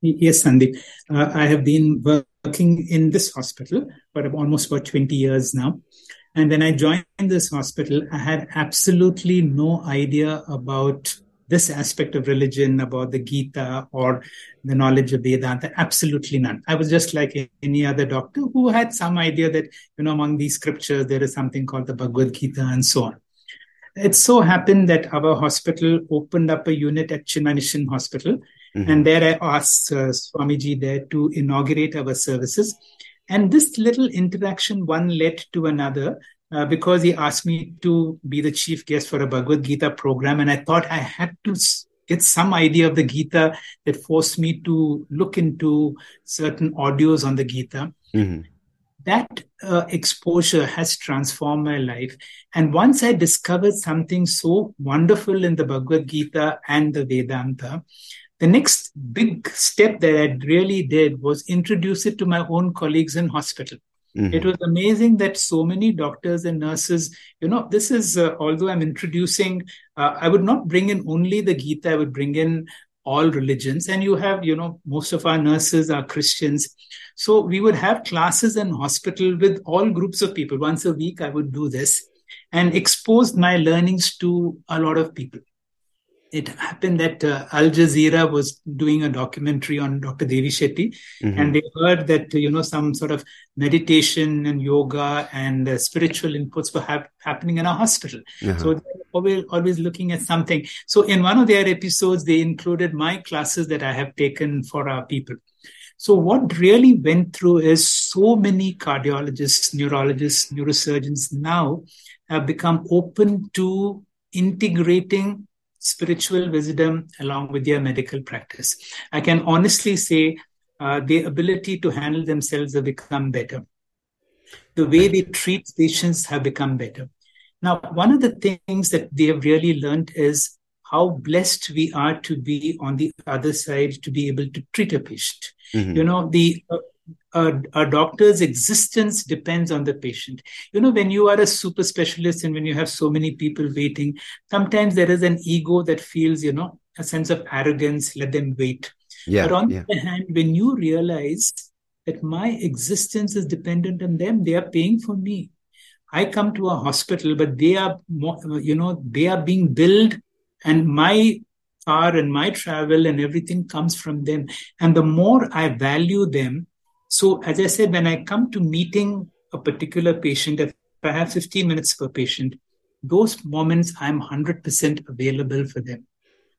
Yes, Sandeep. Uh, I have been working in this hospital for almost about 20 years now. And when I joined this hospital, I had absolutely no idea about this aspect of religion, about the Gita or the knowledge of Vedanta. Absolutely none. I was just like any other doctor who had some idea that, you know, among these scriptures, there is something called the Bhagavad Gita and so on. It so happened that our hospital opened up a unit at Chinmay Hospital. Mm-hmm. And there I asked uh, Swamiji there to inaugurate our services. And this little interaction, one led to another, uh, because he asked me to be the chief guest for a Bhagavad Gita program. And I thought I had to get some idea of the Gita that forced me to look into certain audios on the Gita. Mm-hmm. That uh, exposure has transformed my life. And once I discovered something so wonderful in the Bhagavad Gita and the Vedanta, the next big step that I really did was introduce it to my own colleagues in hospital. Mm-hmm. It was amazing that so many doctors and nurses, you know, this is, uh, although I'm introducing, uh, I would not bring in only the Gita, I would bring in all religions. And you have, you know, most of our nurses are Christians. So we would have classes in hospital with all groups of people. Once a week, I would do this and exposed my learnings to a lot of people it happened that uh, Al Jazeera was doing a documentary on Dr. Devi Shetty, mm-hmm. and they heard that you know some sort of meditation and yoga and uh, spiritual inputs were ha- happening in a hospital. Uh-huh. So always, always looking at something. So in one of their episodes, they included my classes that I have taken for our people. So what really went through is so many cardiologists, neurologists, neurosurgeons now have become open to integrating spiritual wisdom along with their medical practice. I can honestly say uh, the ability to handle themselves have become better. The way they treat patients have become better. Now, one of the things that they have really learned is how blessed we are to be on the other side to be able to treat a patient. Mm-hmm. You know, the uh, a, a, doctor's existence depends on the patient. You know, when you are a super specialist and when you have so many people waiting, sometimes there is an ego that feels, you know, a sense of arrogance, let them wait. Yeah, but on yeah. the other hand, when you realize that my existence is dependent on them, they are paying for me. I come to a hospital, but they are, more, you know, they are being billed and my car and my travel and everything comes from them. And the more I value them, so, as I said, when I come to meeting a particular patient, if I have 15 minutes per patient, those moments I'm 100% available for them.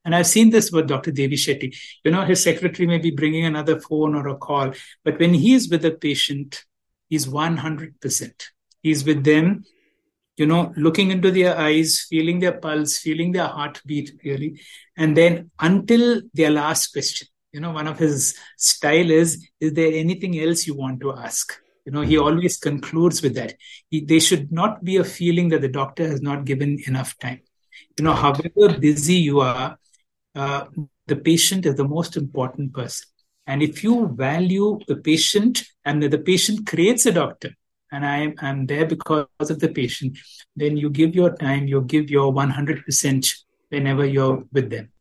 And I've seen this with Dr. Devi Shetty. You know, his secretary may be bringing another phone or a call, but when he is with a patient, he's 100%. He's with them, you know, looking into their eyes, feeling their pulse, feeling their heartbeat, really. And then until their last question you know one of his style is is there anything else you want to ask? You know he hmm. always concludes with that. He, there should not be a feeling that the doctor has not given enough time. You know however busy you are uh, the patient is the most important person. And if you value the patient and the patient creates a doctor and I am I am there because of the patient, then you give your time, you give your 100% whenever you're with them.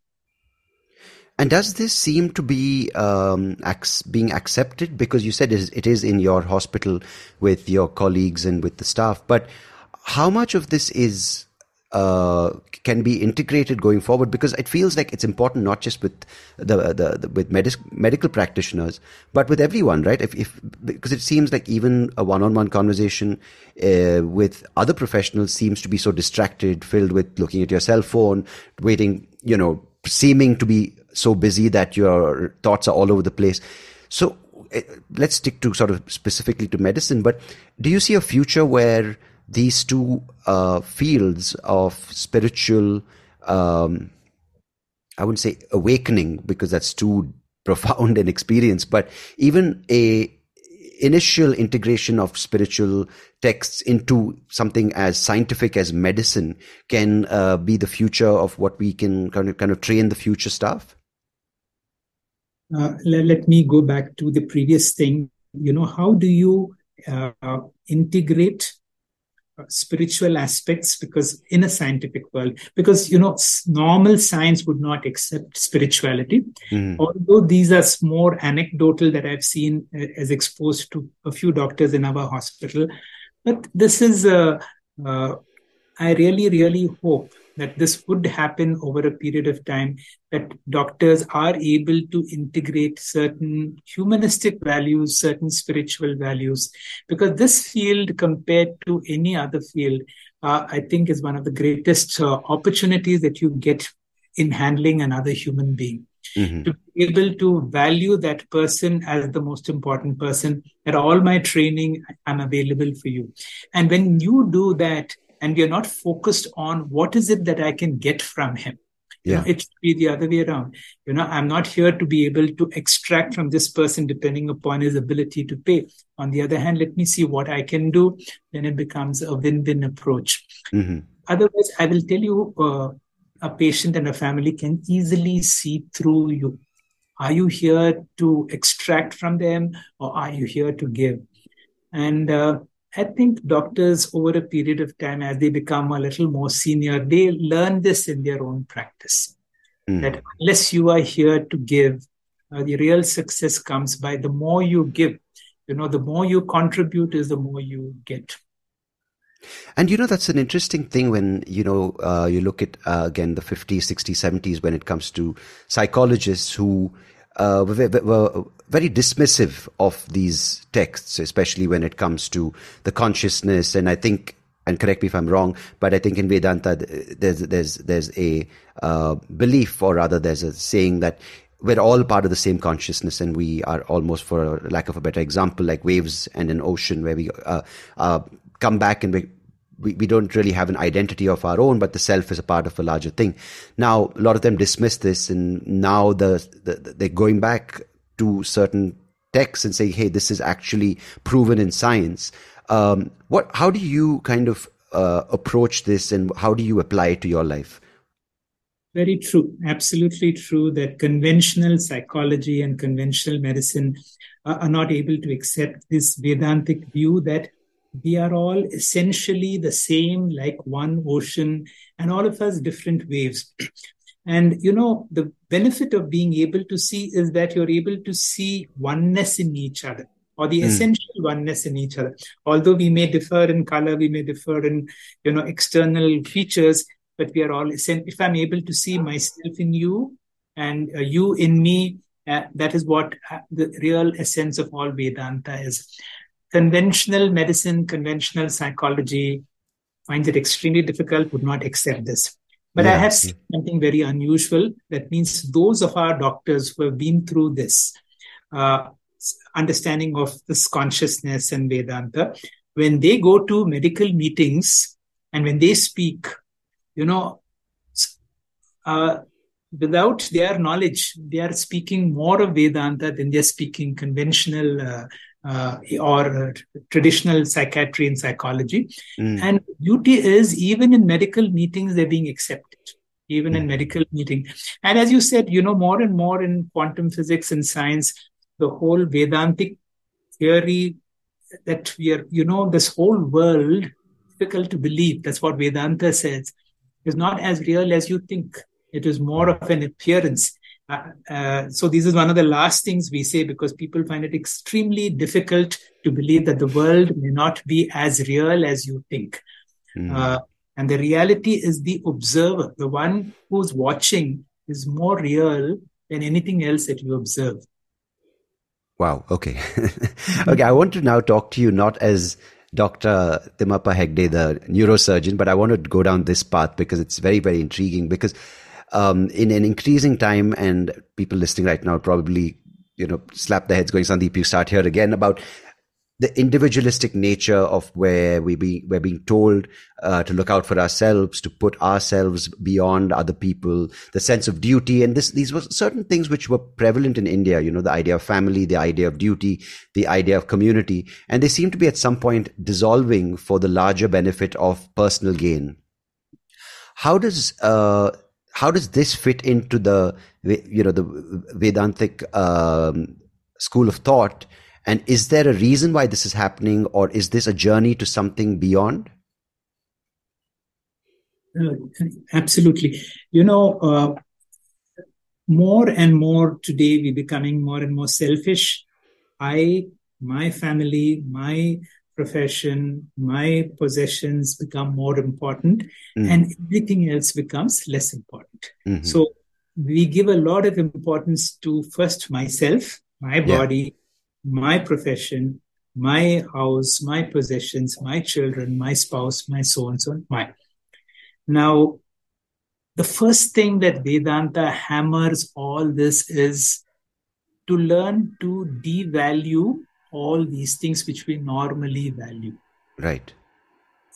And does this seem to be um, being accepted? Because you said it is in your hospital with your colleagues and with the staff, but how much of this is uh, can be integrated going forward because it feels like it's important not just with the, the, the with medic- medical practitioners but with everyone right if, if because it seems like even a one-on-one conversation uh, with other professionals seems to be so distracted filled with looking at your cell phone waiting you know seeming to be so busy that your thoughts are all over the place so uh, let's stick to sort of specifically to medicine but do you see a future where these two uh, fields of spiritual, um, I wouldn't say awakening because that's too profound an experience, but even a initial integration of spiritual texts into something as scientific as medicine can uh, be the future of what we can kind of kind of train the future staff. Uh, let, let, me go back to the previous thing. You know, how do you uh, integrate spiritual aspects because in a scientific world because you know normal science would not accept spirituality mm. although these are more anecdotal that i've seen uh, as exposed to a few doctors in our hospital but this is uh, uh, i really really hope that this would happen over a period of time, that doctors are able to integrate certain humanistic values, certain spiritual values, because this field, compared to any other field, uh, I think is one of the greatest uh, opportunities that you get in handling another human being. Mm-hmm. To be able to value that person as the most important person. At all my training, I'm available for you. And when you do that, and we are not focused on what is it that I can get from him. Yeah. You know, it should be the other way around. You know, I'm not here to be able to extract from this person depending upon his ability to pay. On the other hand, let me see what I can do. Then it becomes a win-win approach. Mm-hmm. Otherwise, I will tell you, uh, a patient and a family can easily see through you. Are you here to extract from them or are you here to give? And uh, I think doctors, over a period of time, as they become a little more senior, they learn this in their own practice. Mm. That unless you are here to give, uh, the real success comes by the more you give. You know, the more you contribute is the more you get. And you know, that's an interesting thing when, you know, uh, you look at, uh, again, the 50s, 60s, 70s, when it comes to psychologists who uh, were, very dismissive of these texts, especially when it comes to the consciousness. And I think, and correct me if I'm wrong, but I think in Vedanta there's there's there's a uh, belief, or rather, there's a saying that we're all part of the same consciousness, and we are almost, for lack of a better example, like waves and an ocean, where we uh, uh, come back and we we, we don't really have an identity of our own, but the self is a part of a larger thing. Now, a lot of them dismiss this, and now the, the they're going back to certain texts and saying, "Hey, this is actually proven in science." Um, what? How do you kind of uh, approach this, and how do you apply it to your life? Very true, absolutely true. That conventional psychology and conventional medicine are not able to accept this Vedantic view that we are all essentially the same, like one ocean, and all of us different waves. And you know, the benefit of being able to see is that you're able to see oneness in each other or the mm. essential oneness in each other. Although we may differ in color, we may differ in, you know, external features, but we are all, if I'm able to see myself in you and uh, you in me, uh, that is what uh, the real essence of all Vedanta is conventional medicine, conventional psychology finds it extremely difficult, would not accept this. But yeah. I have seen something very unusual. That means those of our doctors who have been through this uh, understanding of this consciousness and Vedanta, when they go to medical meetings and when they speak, you know, uh, without their knowledge, they are speaking more of Vedanta than they're speaking conventional uh, uh, or uh, traditional psychiatry and psychology. Mm. And beauty is even in medical meetings, they're being accepted, even mm. in medical meeting. And as you said, you know, more and more in quantum physics and science, the whole Vedantic theory that we are, you know, this whole world, difficult to believe. That's what Vedanta says, is not as real as you think. It is more of an appearance. Uh, uh, so this is one of the last things we say because people find it extremely difficult to believe that the world may not be as real as you think. Mm. Uh, and the reality is the observer, the one who's watching is more real than anything else that you observe. Wow. Okay. okay. I want to now talk to you not as Dr. Thimmappa Hegde, the neurosurgeon, but I want to go down this path because it's very, very intriguing because um, in an increasing time and people listening right now probably, you know, slap their heads going, Sandeep, you start here again about the individualistic nature of where we be we're being told uh, to look out for ourselves, to put ourselves beyond other people, the sense of duty, and this these were certain things which were prevalent in India. You know, the idea of family, the idea of duty, the idea of community, and they seem to be at some point dissolving for the larger benefit of personal gain. How does uh, how does this fit into the you know the Vedantic um, school of thought? And is there a reason why this is happening, or is this a journey to something beyond? Uh, absolutely. You know, uh, more and more today, we're becoming more and more selfish. I, my family, my profession, my possessions become more important, mm. and everything else becomes less important. Mm-hmm. So we give a lot of importance to first myself, my body, my profession, my house, my possessions, my children, my spouse, my so and so on, my. Now, the first thing that Vedanta hammers all this is to learn to devalue all these things which we normally value. Right.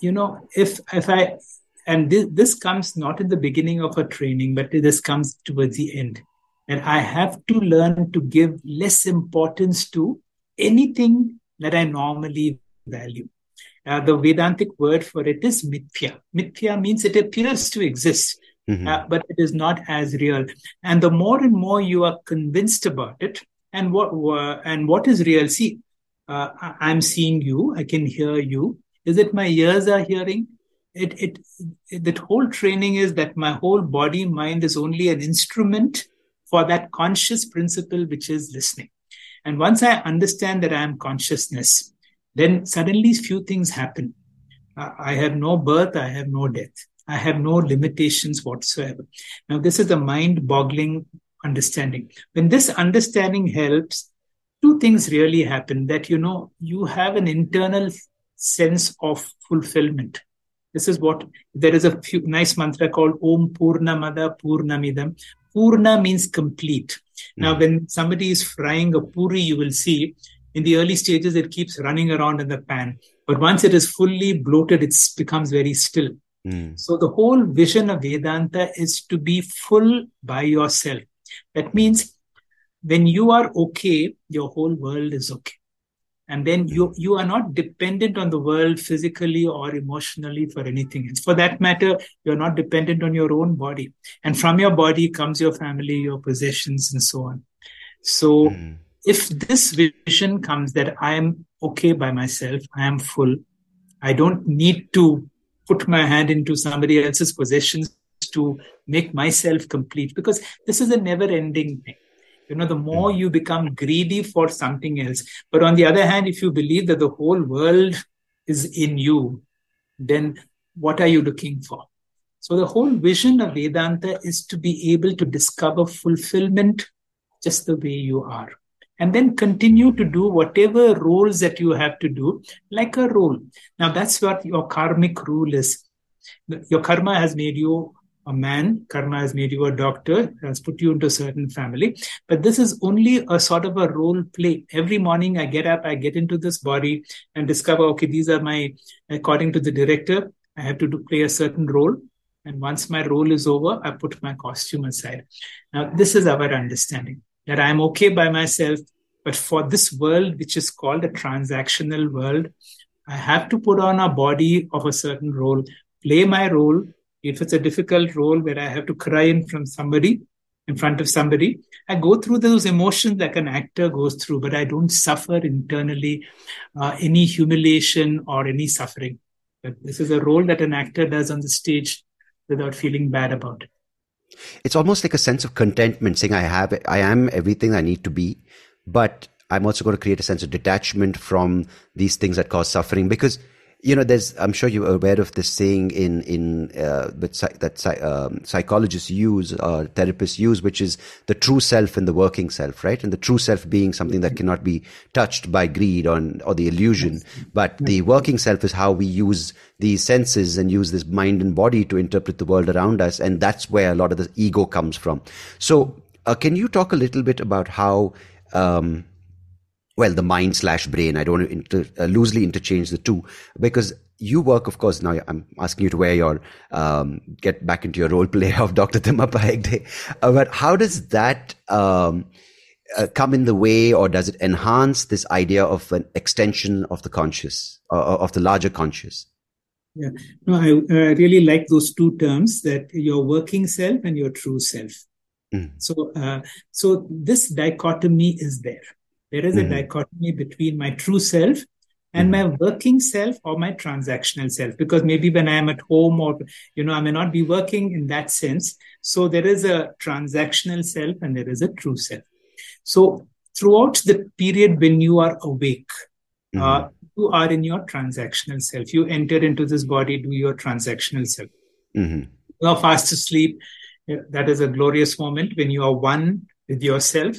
You know, if if I and this, this comes not in the beginning of a training, but this comes towards the end. And I have to learn to give less importance to anything that I normally value. Uh, the Vedantic word for it is mithya. Mithya means it appears to exist, mm-hmm. uh, but it is not as real. And the more and more you are convinced about it, and what uh, and what is real? See, uh, I'm seeing you. I can hear you. Is it my ears are hearing? It, it, it that whole training is that my whole body mind is only an instrument for that conscious principle which is listening. And once I understand that I am consciousness, then suddenly few things happen. I have no birth, I have no death. I have no limitations whatsoever. Now, this is a mind boggling understanding. When this understanding helps, two things really happen that, you know, you have an internal sense of fulfillment. This is what there is a few, nice mantra called Om Purnamada Purnamidam. Purna means complete. Now, hmm. when somebody is frying a puri, you will see in the early stages it keeps running around in the pan. But once it is fully bloated, it becomes very still. Mm. So the whole vision of Vedanta is to be full by yourself. That means when you are okay, your whole world is okay. And then you you are not dependent on the world physically or emotionally for anything. Else for that matter you're not dependent on your own body. And from your body comes your family your possessions and so on. So mm. if this vision comes that i am okay by myself i am full i don't need to put my hand into somebody else's possessions to make myself complete because this is a never ending thing. You know the more hmm. you become greedy for something else but on the other hand if you believe that the whole world is in you then what are you looking for? So the whole vision of vedanta is to be able to discover fulfillment just the way you are and then continue to do whatever roles that you have to do like a role. Now that's what your karmic rule is. Your karma has made you a man, karma has made you a doctor, has put you into a certain family. But this is only a sort of a role play. Every morning I get up, I get into this body and discover, okay, these are my, according to the director, I have to do, play a certain role. And once my role is over, I put my costume aside. Now, this is our understanding that I'm okay by myself. But for this world, which is called a transactional world, I have to put on a body of a certain role, play my role, if it's a difficult role where I have to cry in from somebody, in front of somebody, I go through those emotions like an actor goes through, but I don't suffer internally uh, any humiliation or any suffering. But this is a role that an actor does on the stage without feeling bad about it. It's almost like a sense of contentment, saying I have, I am everything I need to be, but I'm also going to create a sense of detachment from these things that cause suffering because you know, there's, I'm sure you're aware of this saying in, in, uh, that, that um, psychologists use, or therapists use, which is the true self and the working self, right? And the true self being something that cannot be touched by greed or, or the illusion. But the working self is how we use these senses and use this mind and body to interpret the world around us. And that's where a lot of the ego comes from. So, uh, can you talk a little bit about how, um, well, the mind slash brain. I don't want to inter, uh, loosely interchange the two because you work, of course. Now I'm asking you to wear your um, get back into your role play of Dr. Thimmappa Hegde. Uh, but how does that um, uh, come in the way, or does it enhance this idea of an extension of the conscious, uh, uh of the larger conscious? Yeah, no, I uh, really like those two terms that your working self and your true self. Mm. So, so this dichotomy is there there is mm-hmm. a dichotomy between my true self and mm-hmm. my working self or my transactional self because maybe when i am at home or you know i may not be working in that sense so there is a transactional self and there is a true self so throughout the period when you are awake mm-hmm. uh, you are in your transactional self you enter into this body do your transactional self mm-hmm. you are fast asleep that is a glorious moment when you are one with yourself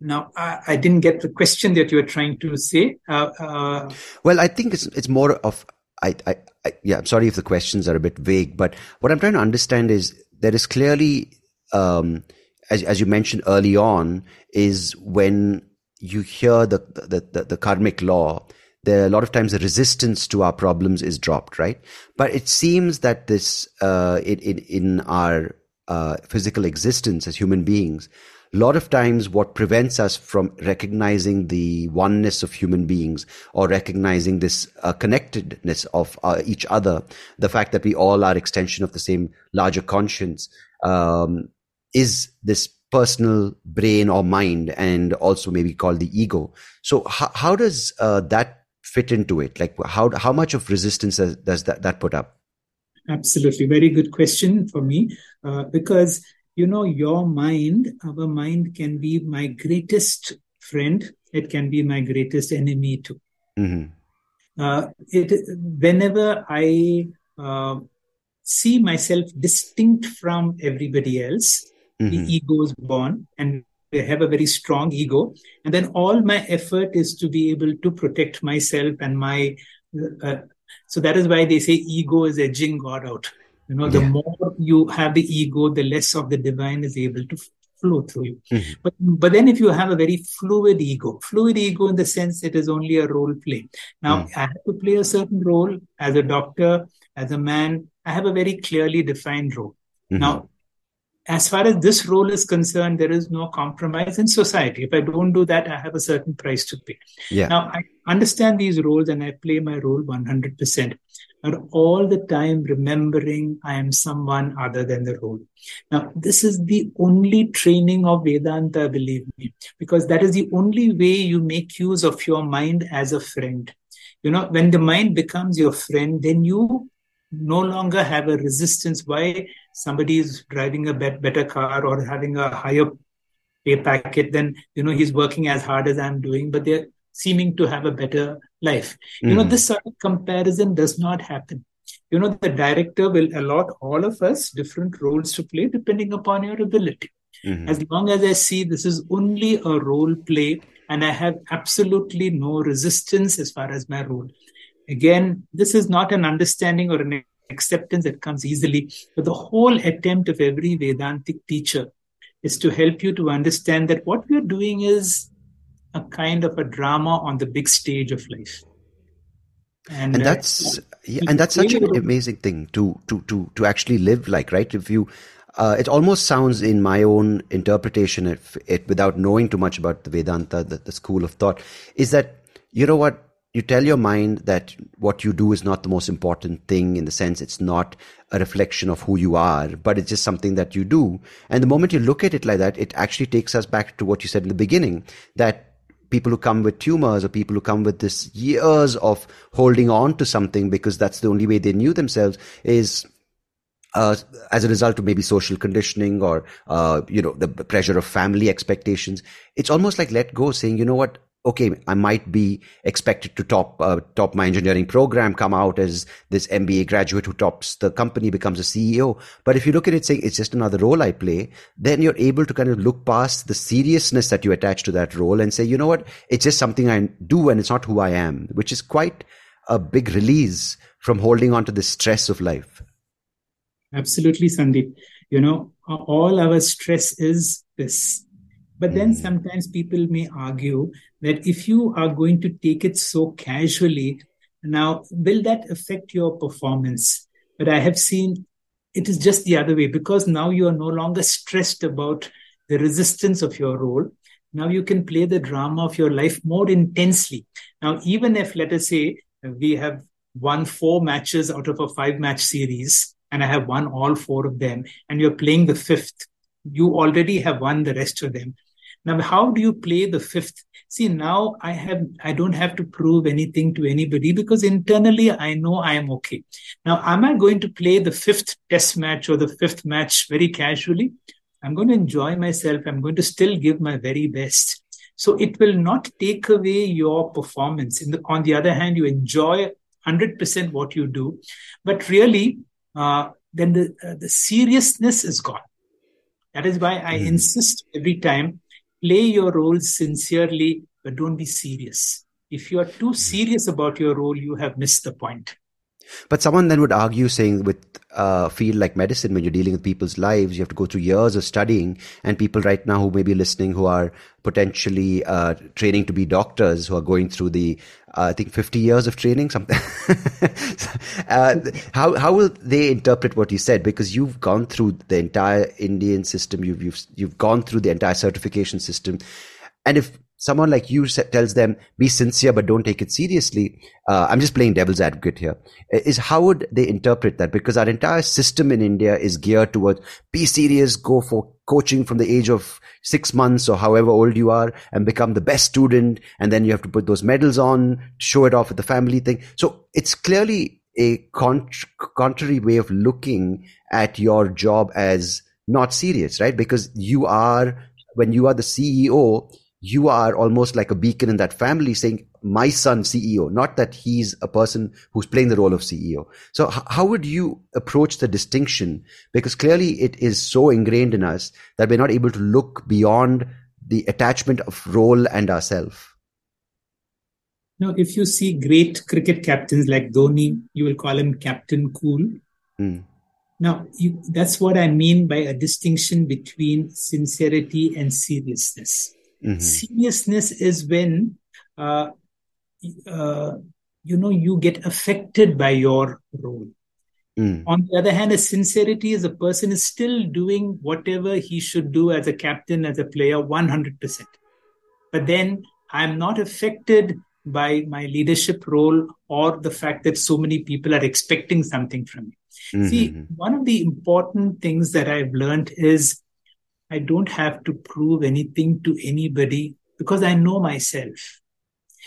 now, I, I, didn't get the question that you were trying to say. Uh, uh, well, I think it's it's more of I, I, I, yeah. I'm sorry if the questions are a bit vague, but what I'm trying to understand is there is clearly, um, as as you mentioned early on, is when you hear the the, the, the karmic law. There, a lot of times the resistance to our problems is dropped, right? But it seems that this, uh, in, in, in our, uh, physical existence as human beings, a lot of times what prevents us from recognizing the oneness of human beings or recognizing this uh, connectedness of uh, each other, the fact that we all are extension of the same larger conscience, um, is this personal brain or mind and also maybe called the ego. So how, how does uh, that fit into it? Like how, how much of resistance does, does that, that put up? Absolutely. Very good question for me uh, because you know, your mind, our mind can be my greatest friend. It can be my greatest enemy too. Mm-hmm. Uh, it, whenever I uh, see myself distinct from everybody else, mm-hmm. the ego is born and I have a very strong ego. And then all my effort is to be able to protect myself and my. Uh, so that is why they say ego is edging God out. You know, the yeah. more you have the ego, the less of the divine is able to flow through you. Mm-hmm. But but then if you have a very fluid ego, fluid ego in the sense it is only a role play. Now mm. I have to play a certain role as a doctor, as a man. I have a very clearly defined role. Mm-hmm. Now, as far as this role is concerned, there is no compromise in society. If I don't do that, I have a certain price to pay. Yeah. Now I understand these roles and I play my role 100% but all the time remembering I am someone other than the role. Now, this is the only training of Vedanta, believe me, because that is the only way you make use of your mind as a friend. You know, when the mind becomes your friend, then you no longer have a resistance why somebody is driving a better car or having a higher pay packet than you know he's working as hard as i'm doing but they're seeming to have a better life. Mm. You know, hmm. this sort of comparison does not happen. You know, the director will allot all of us different roles to play depending upon your ability. Mm-hmm. As long as I see this is only a role play and I have absolutely no resistance as far as my role. Again, this is not an understanding or an acceptance that comes easily, but the whole attempt of every Vedantic teacher is to help you to understand that what we're doing is a kind of a drama on the big stage of life. And, and uh, that's uh, yeah, and that's such an amazing thing to to to to actually live like right if you uh, it almost sounds in my own interpretation if it without knowing too much about the vedanta the, the school of thought is that you know what you tell your mind that what you do is not the most important thing in the sense it's not a reflection of who you are, but it's just something that you do. And the moment you look at it like that, it actually takes us back to what you said in the beginning that people who come with tumors or people who come with this years of holding on to something because that's the only way they knew themselves is uh, as a result of maybe social conditioning or uh, you know the pressure of family expectations it's almost like let go saying you know what okay i might be expected to top uh, top my engineering program come out as this mba graduate who tops the company becomes a ceo but if you look at it saying it's just another role i play then you're able to kind of look past the seriousness that you attach to that role and say you know what it's just something i do and it's not who i am which is quite a big release from holding on to the stress of life Absolutely, Sandeep. You know, all our stress is this. But then mm. sometimes people may argue that if you are going to take it so casually, now will that affect your performance? But I have seen it is just the other way because now you are no longer stressed about the resistance of your role. Now you can play the drama of your life more intensely. Now, even if, let us say, we have won four matches out of a five match series, and I have won all four of them, and you're playing the fifth, you already have won the rest of them. Now, how do you play the fifth? See, now I have, I don't have to prove anything to anybody because internally I know I am okay. Now, am I going to play the fifth test match or the fifth match very casually? I'm going to enjoy myself. I'm going to still give my very best. So it will not take away your performance. The, on the other hand, you enjoy 100% what you do, but really uh, then the, uh, the seriousness is gone. That is why I mm. insist every time play your role sincerely, but don't be serious. If you are too serious about your role, you have missed the point. But someone then would argue, saying with uh, field like medicine, when you're dealing with people's lives, you have to go through years of studying. And people right now who may be listening, who are potentially uh, training to be doctors, who are going through the, uh, I think, 50 years of training, something. Uh, how how will they interpret what you said? Because you've gone through the entire Indian system, you've you've you've gone through the entire certification system, and if someone like you tells them be sincere but don't take it seriously. Uh, i'm just playing devil's advocate here. Is how would they interpret that? Because our entire system in india is geared towards be serious go for coaching from the age of six months or however old you are and become the best student and then you have to put those medals on show it off with the family thing. So it's clearly a contrary way of looking at your job as not serious right? Because you are when you are the ceo you are almost like a beacon in that family saying my son ceo not that he's a person who's playing the role of ceo so h- how would you approach the distinction? Because clearly it is so ingrained in us that we're not able to look beyond the attachment of role and ourself. Now if you see great cricket captains like dhoni you will call him captain cool. Mm. now you, that's what i mean by a distinction between sincerity and seriousness Mm-hmm. Seriousness is when, uh, uh, you know, you get affected by your role. Mm. On the other hand, a sincerity is a person is still doing whatever he should do as a captain, as a player, 100%. But then I'm not affected by my leadership role or the fact that so many people are expecting something from me. Mm-hmm. See, one of the important things that I've learned is I don't have to prove anything to anybody because I know myself.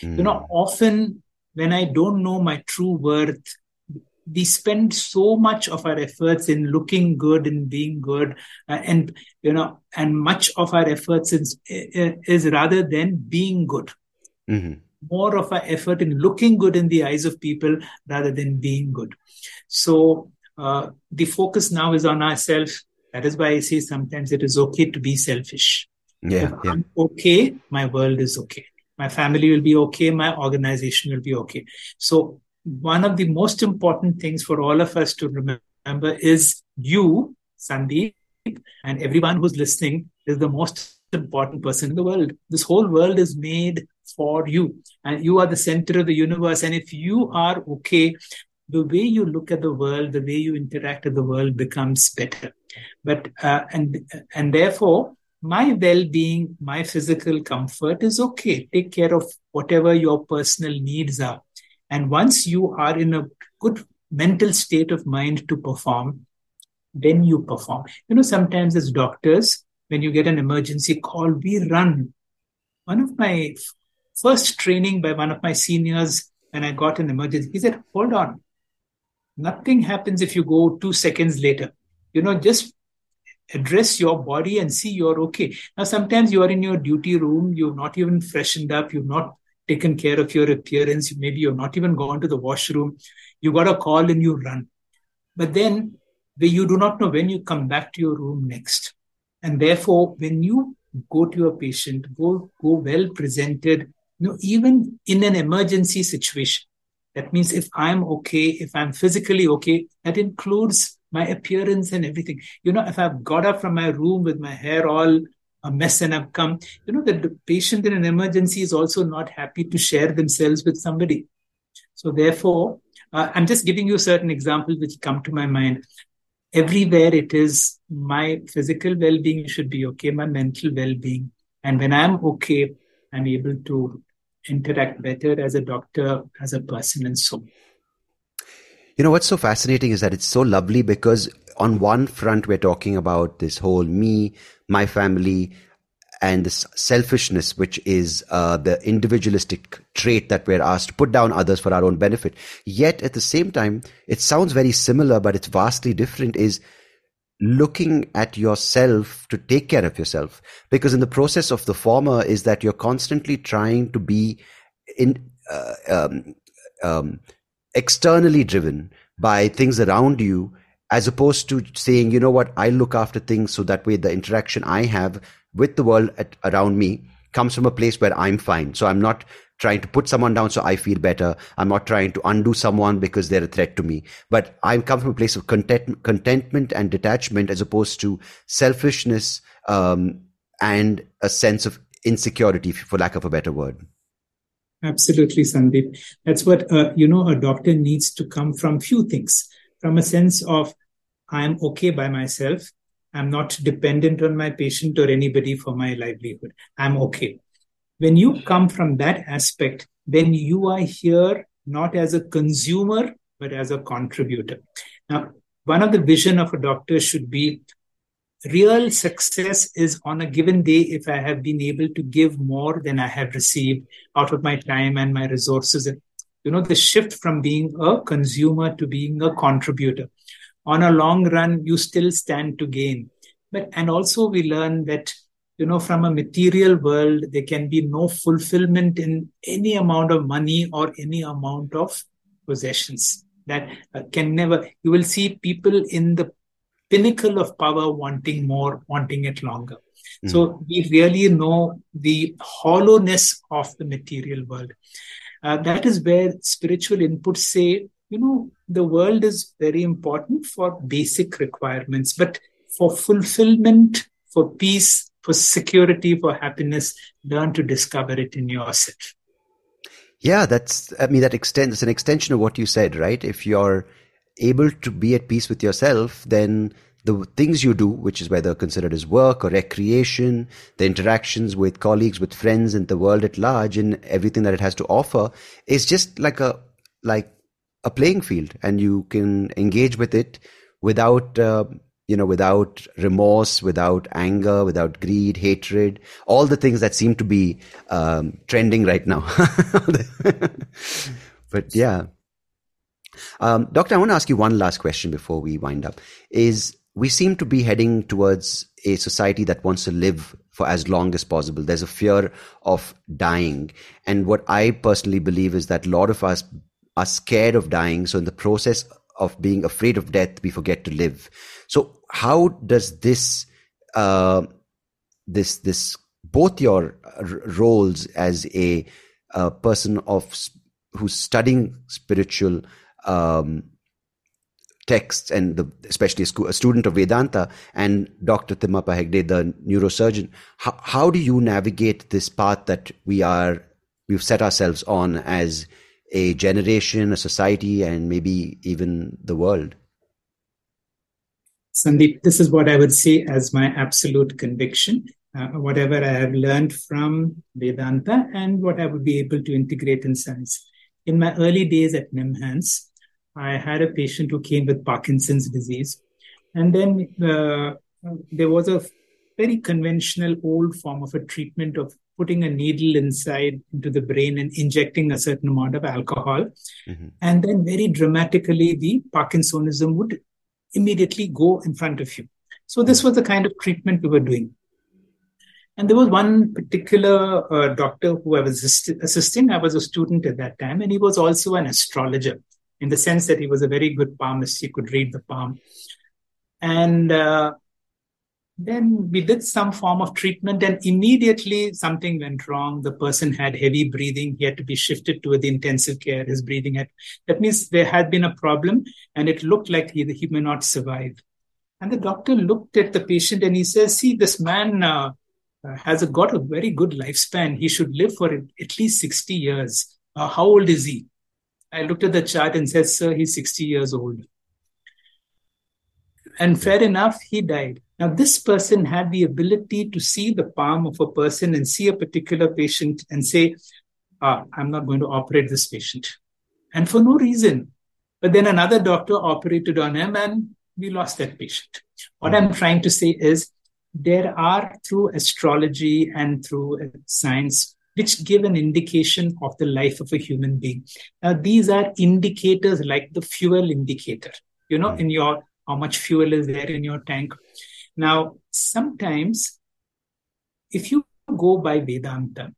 Mm. You know, hmm. often when I don't know my true worth, we spend so much of our efforts in looking good and being good uh, and you know and much of our efforts is, is rather than being good mm-hmm. more of our effort in looking good in the eyes of people rather than being good so uh, the focus now is on ourselves that is why I say sometimes it is okay to be selfish. Yeah, yeah. I'm okay, my world is okay. My family will be okay, my organization will be okay. So, one of the most important things for all of us to remember is you, Sandeep, and everyone who's listening is the most important person in the world. This whole world is made for you, and you are the center of the universe. And if you are okay, the way you look at the world, the way you interact with the world becomes better. But uh, and and therefore, my well-being, my physical comfort is okay. Take care of whatever your personal needs are, and once you are in a good mental state of mind to perform, then you perform. You know, sometimes as doctors, when you get an emergency call, we run. One of my first training by one of my seniors when I got an emergency, he said, "Hold on." Nothing happens if you go two seconds later. You know, just address your body and see you're okay. Now, sometimes you are in your duty room, you're not even freshened up, you've not taken care of your appearance, maybe you've not even gone to the washroom, you got a call and you run. But then you do not know when you come back to your room next. And therefore, when you go to your patient, go, go well presented, you know, even in an emergency situation. That means if I'm okay, if I'm physically okay, that includes my appearance and everything. You know, if I've got up from my room with my hair all a mess and I've come, you know, that the patient in an emergency is also not happy to share themselves with somebody. So therefore, uh, I'm just giving you certain examples which come to my mind. Everywhere it is my physical well-being should be okay, my mental well-being. And when I'm okay, I'm able to interact better as a doctor, as a person, and so on. You know, what's so fascinating is that it's so lovely because on one front, we're talking about this whole me, my family, and this selfishness, which is uh, the individualistic trait that we're asked to put down others for our own benefit. Yet at the same time, it sounds very similar, but it's vastly different is looking at yourself to take care of yourself. Because in the process of the former is that you're constantly trying to be in, uh, um, um, externally driven by things around you as opposed to saying, you know what, I look after things so that way the interaction I have with the world at, around me comes from a place where I'm fine. So I'm not trying to put someone down so I feel better. I'm not trying to undo someone because they're a threat to me. But I come from a place of content, contentment and detachment as opposed to selfishness um, and a sense of insecurity, for lack of a better word. Absolutely, Sandeep. That's what uh, you know. A doctor needs to come from few things, from a sense of I'm okay by myself. I'm not dependent on my patient or anybody for my livelihood. I'm okay. When you come from that aspect, then you are here not as a consumer, but as a contributor. Now, one of the vision of a doctor should be real success is on a given day if I have been able to give more than I have received out of my time and my resources. You know, the shift from being a consumer to being a contributor on a long run, you still stand to gain. But, and also we learn that, you know, from a material world, there can be no fulfillment in any amount of money or any amount of possessions that uh, can never, you will see people in the pinnacle of power wanting more, wanting it longer. Mm. So we really know the hollowness of the material world. Uh, that is where spiritual inputs say, you know, the world is very important for basic requirements, but for fulfillment, for peace, for security, for happiness, learn to discover it in yourself. Yeah, that's, I mean, that extends, it's an extension of what you said, right? If you're able to be at peace with yourself, then the things you do, which is whether considered as work or recreation, the interactions with colleagues, with friends, and the world at large, and everything that it has to offer, is just like a like a playing field and you can engage with it without uh, you know without remorse without anger without greed hatred all the things that seem to be um, trending right now. But yeah um, doctor i want to ask you one last question before we wind up is we seem to be heading towards a society that wants to live for as long as possible. There's a fear of dying. And what I personally believe is that a lot of us are scared of dying. So in the process of being afraid of death, we forget to live. So how does this, uh, this, this, both your roles as a, a person of who's studying spiritual um, texts and the, especially a, school, a, student of Vedanta and Dr. Thimmappa Hegde, the neurosurgeon, how, how do you navigate this path that we are, we've set ourselves on as a generation, a society, and maybe even the world? Sandeep, this is what I would say as my absolute conviction. Uh, whatever I have learned from Vedanta and what I would be able to integrate in science. In my early days at NIMHANS, I had a patient who came with Parkinson's disease. And then uh, there was a very conventional old form of a treatment of putting a needle inside into the brain and injecting a certain amount of alcohol. Mm-hmm. And then very dramatically, the Parkinsonism would immediately go in front of you. So this was the kind of treatment we were doing. And there was one particular uh, doctor who I was assist- assisting. I was a student at that time, and he was also an astrologer in the sense that he was a very good palmist. He could read the palm. And uh, then we did some form of treatment, and immediately something went wrong. The person had heavy breathing. He had to be shifted to the intensive care. His breathing had, that means there had been a problem, and it looked like he, he may not survive. And the doctor looked at the patient and he says, See, this man uh, has got a very good lifespan. He should live for at least 60 years. Uh, how old is he? I looked at the chart and said, Sir, he's 60 years old. And fair enough, he died. Now, this person had the ability to see the palm of a person and see a particular patient and say, ah, I'm not going to operate this patient. And for no reason. But then another doctor operated on him and we lost that patient. What I'm trying to say is there are through astrology and through science which give an indication of the life of a human being. Now, these are indicators like the fuel indicator. You know, hmm. in your how much fuel is there in your tank. Now, sometimes if you go by Vedanta,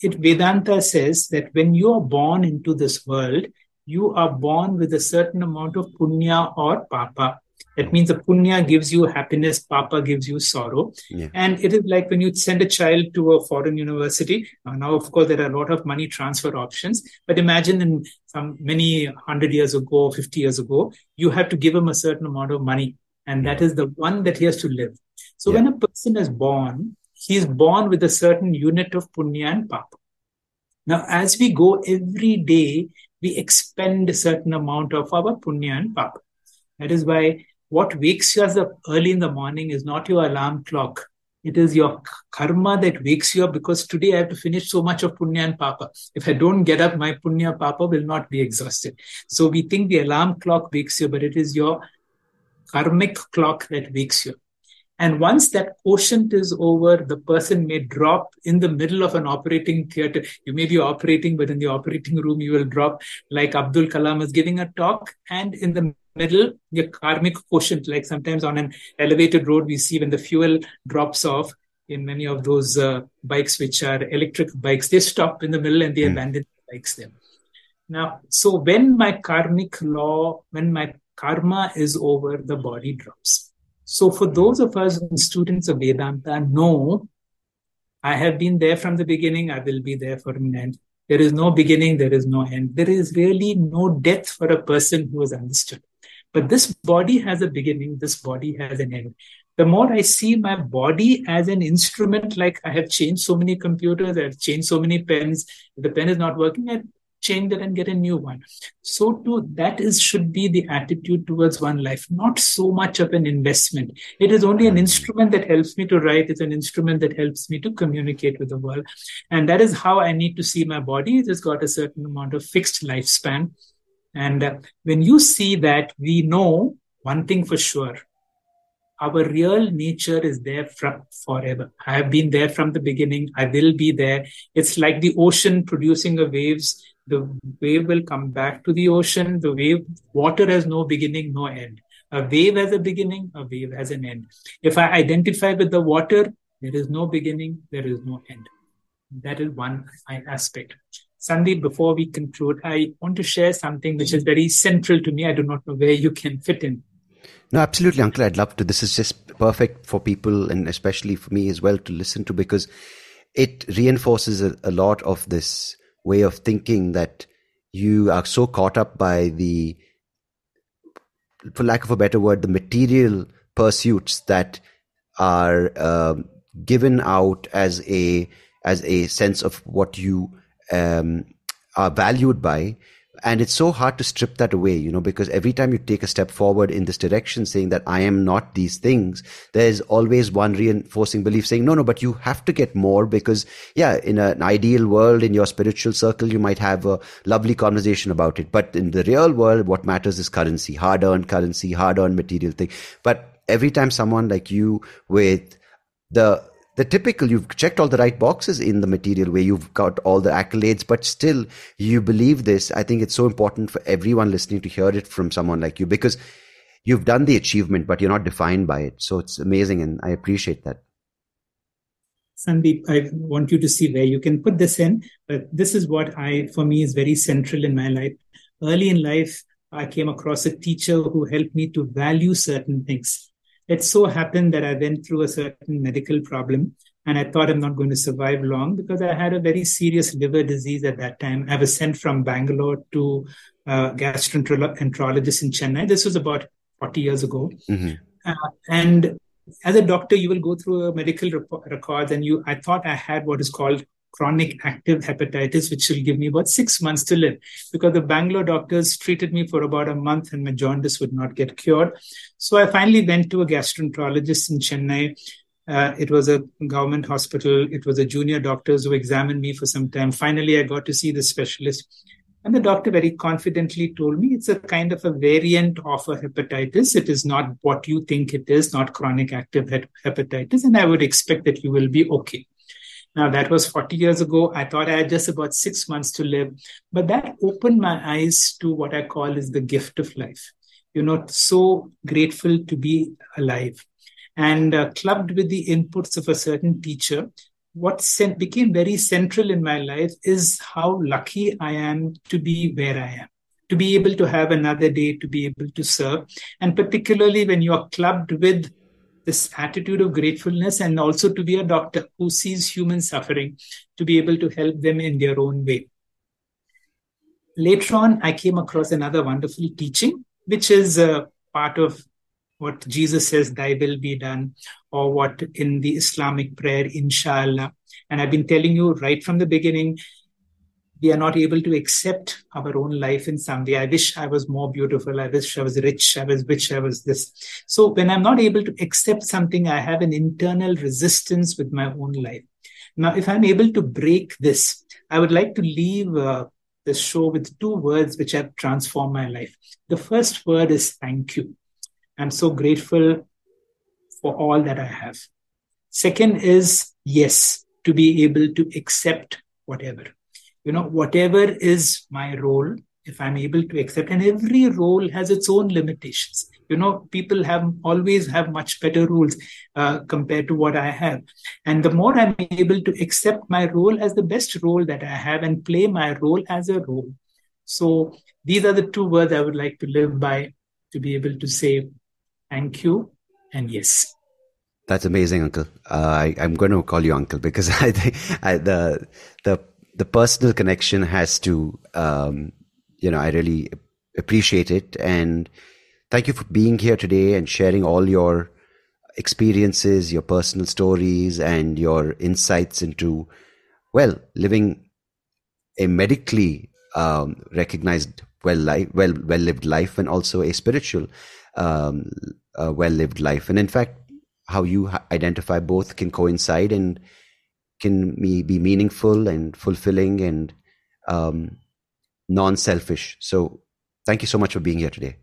it Vedanta says that when you are born into this world, you are born with a certain amount of punya or papa. That means the punya gives you happiness, papa gives you sorrow. Yeah. And it is like when you send a child to a foreign university. Uh, now, of course, there are a lot of money transfer options. But imagine in some many hundred years ago, 50 years ago, you have to give him a certain amount of money. And that is the one that he has to live. So yeah. when a person is born, he is born with a certain unit of punya and papa. Now, as we go every day, we expend a certain amount of our punya and papa. That is why what wakes you up early in the morning is not your alarm clock. It is your karma that wakes you up because today I have to finish so much of punya and papa. If I don't get up, my punya papa will not be exhausted. So we think the alarm clock wakes you, but it is your karmic clock that wakes you. And once that quotient is over, the person may drop in the middle of an operating theater. You may be operating, but in the operating room, you will drop like Abdul Kalam is giving a talk. And in the middle, your karmic quotient, like sometimes on an elevated road, we see when the fuel drops off in many of those uh, bikes, which are electric bikes, they stop in the middle and they mm. abandon the bikes there. Now, so when my karmic law, when my karma is over, the body drops. So for those of us students of Vedanta, know I have been there from the beginning, I will be there for an end. There is no beginning, there is no end. There is really no death for a person who has understood. But this body has a beginning, this body has an end. The more I see my body as an instrument, like I have changed so many computers, I've changed so many pens, if the pen is not working, I change that and get a new one. So too, that is should be the attitude towards one life, not so much of an investment. It is only an mm-hmm. instrument that helps me to write, it's an instrument that helps me to communicate with the world. And that is how I need to see my body. It has got a certain amount of fixed lifespan and uh, when you see that, we know one thing for sure our real nature is there from forever. I have been there from the beginning. I will be there. It's like the ocean producing a waves. The wave will come back to the ocean. The wave, water has no beginning, no end. A wave has a beginning, a wave has an end. If I identify with the water, there is no beginning, there is no end. That is one aspect. Sandeep, before we conclude, I want to share something which is very central to me. I do not know where you can fit in. No, absolutely, Uncle. I'd love to. This is just perfect for people and especially for me as well to listen to because it reinforces a, a lot of this way of thinking that you are so caught up by the, for lack of a better word, the material pursuits that are uh, given out as a as a sense of what you um, are valued by. And it's so hard to strip that away you know because every time you take a step forward in this direction saying that i am not these things there's always one reinforcing belief saying no no but you have to get more because yeah in an ideal world in your spiritual circle you might have a lovely conversation about it. But in the real world what matters is currency hard earned currency hard earned material thing. But every time someone like you with the the typical you've checked all the right boxes in the material where you've got all the accolades but still you believe this. I think it's so important for everyone listening to hear it from someone like you because you've done the achievement but you're not defined by it. So it's amazing and i appreciate that. Sandeep i want you to see where you can put this in but this is what i for me is very central in my life. Early in life i came across a teacher who helped me to value certain things it so happened that I went through a certain medical problem and I thought I'm not going to survive long because I had a very serious liver disease at that time. I was sent from Bangalore to a gastroenterologist in Chennai. This was about 40 years ago. Mm-hmm. Uh, and as a doctor, you will go through a medical rep- records and you, I thought I had what is called chronic active hepatitis, which will give me about six months to live because the Bangalore doctors treated me for about a month and my jaundice would not get cured. So I finally went to a gastroenterologist in Chennai. Uh, it was a government hospital. It was a junior doctors who examined me for some time. Finally, I got to see the specialist. And the doctor very confidently told me it's a kind of a variant of a hepatitis. It is not what you think it is, not chronic active hepatitis. And I would expect that you will be okay. Now, that was 40 years ago. I thought I had just about six months to live. But that opened my eyes to what I call is the gift of life. You know, so grateful to be alive. And uh, clubbed with the inputs of a certain teacher, what sent, became very central in my life is how lucky I am to be where I am to be able to have another day to be able to serve and particularly when you are clubbed with this attitude of gratefulness and also to be a doctor who sees human suffering to be able to help them in their own way. Later on, I came across another wonderful teaching, which is a part of what Jesus says, Thy will be done, or what in the Islamic prayer, Inshallah. And I've been telling you right from the beginning, we are not able to accept our own life in some way. I wish I was more beautiful. I wish I was rich. I was rich. I was this. So when I'm not able to accept something, I have an internal resistance with my own life. Now, if I'm able to break this, I would like to leave uh, this show with two words which have transformed my life. The first word is thank you. I'm so grateful for all that I have. Second is yes, to be able to accept whatever you know whatever is my role if i'm able to accept and every role has its own limitations. You know people have always have much better rules uh, compared to what i have. And the more i'm able to accept my role as the best role that i have and play my role as a role. So these are the two words i would like to live by to be able to say thank you and yes. That's amazing, Uncle. Uh, I, am going to call you Uncle because I think I, the the the personal connection has to, um, you know, I really appreciate it. And thank you for being here today and sharing all your experiences, your personal stories, and your insights into, well, living a medically um, recognized, well, life, well, well lived life, and also a spiritual, um, uh, well lived life. And in fact, how you identify both can coincide and can be meaningful and fulfilling and um, non-selfish. So thank you so much for being here today.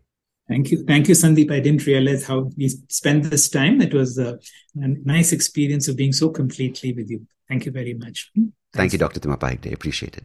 Thank you. Thank you, Sandeep. I didn't realize how we spent this time. It was a, a nice experience of being so completely with you. Thank you very much. Thanks. Thank you, Dr. Thimmappa Hegde. Appreciate it.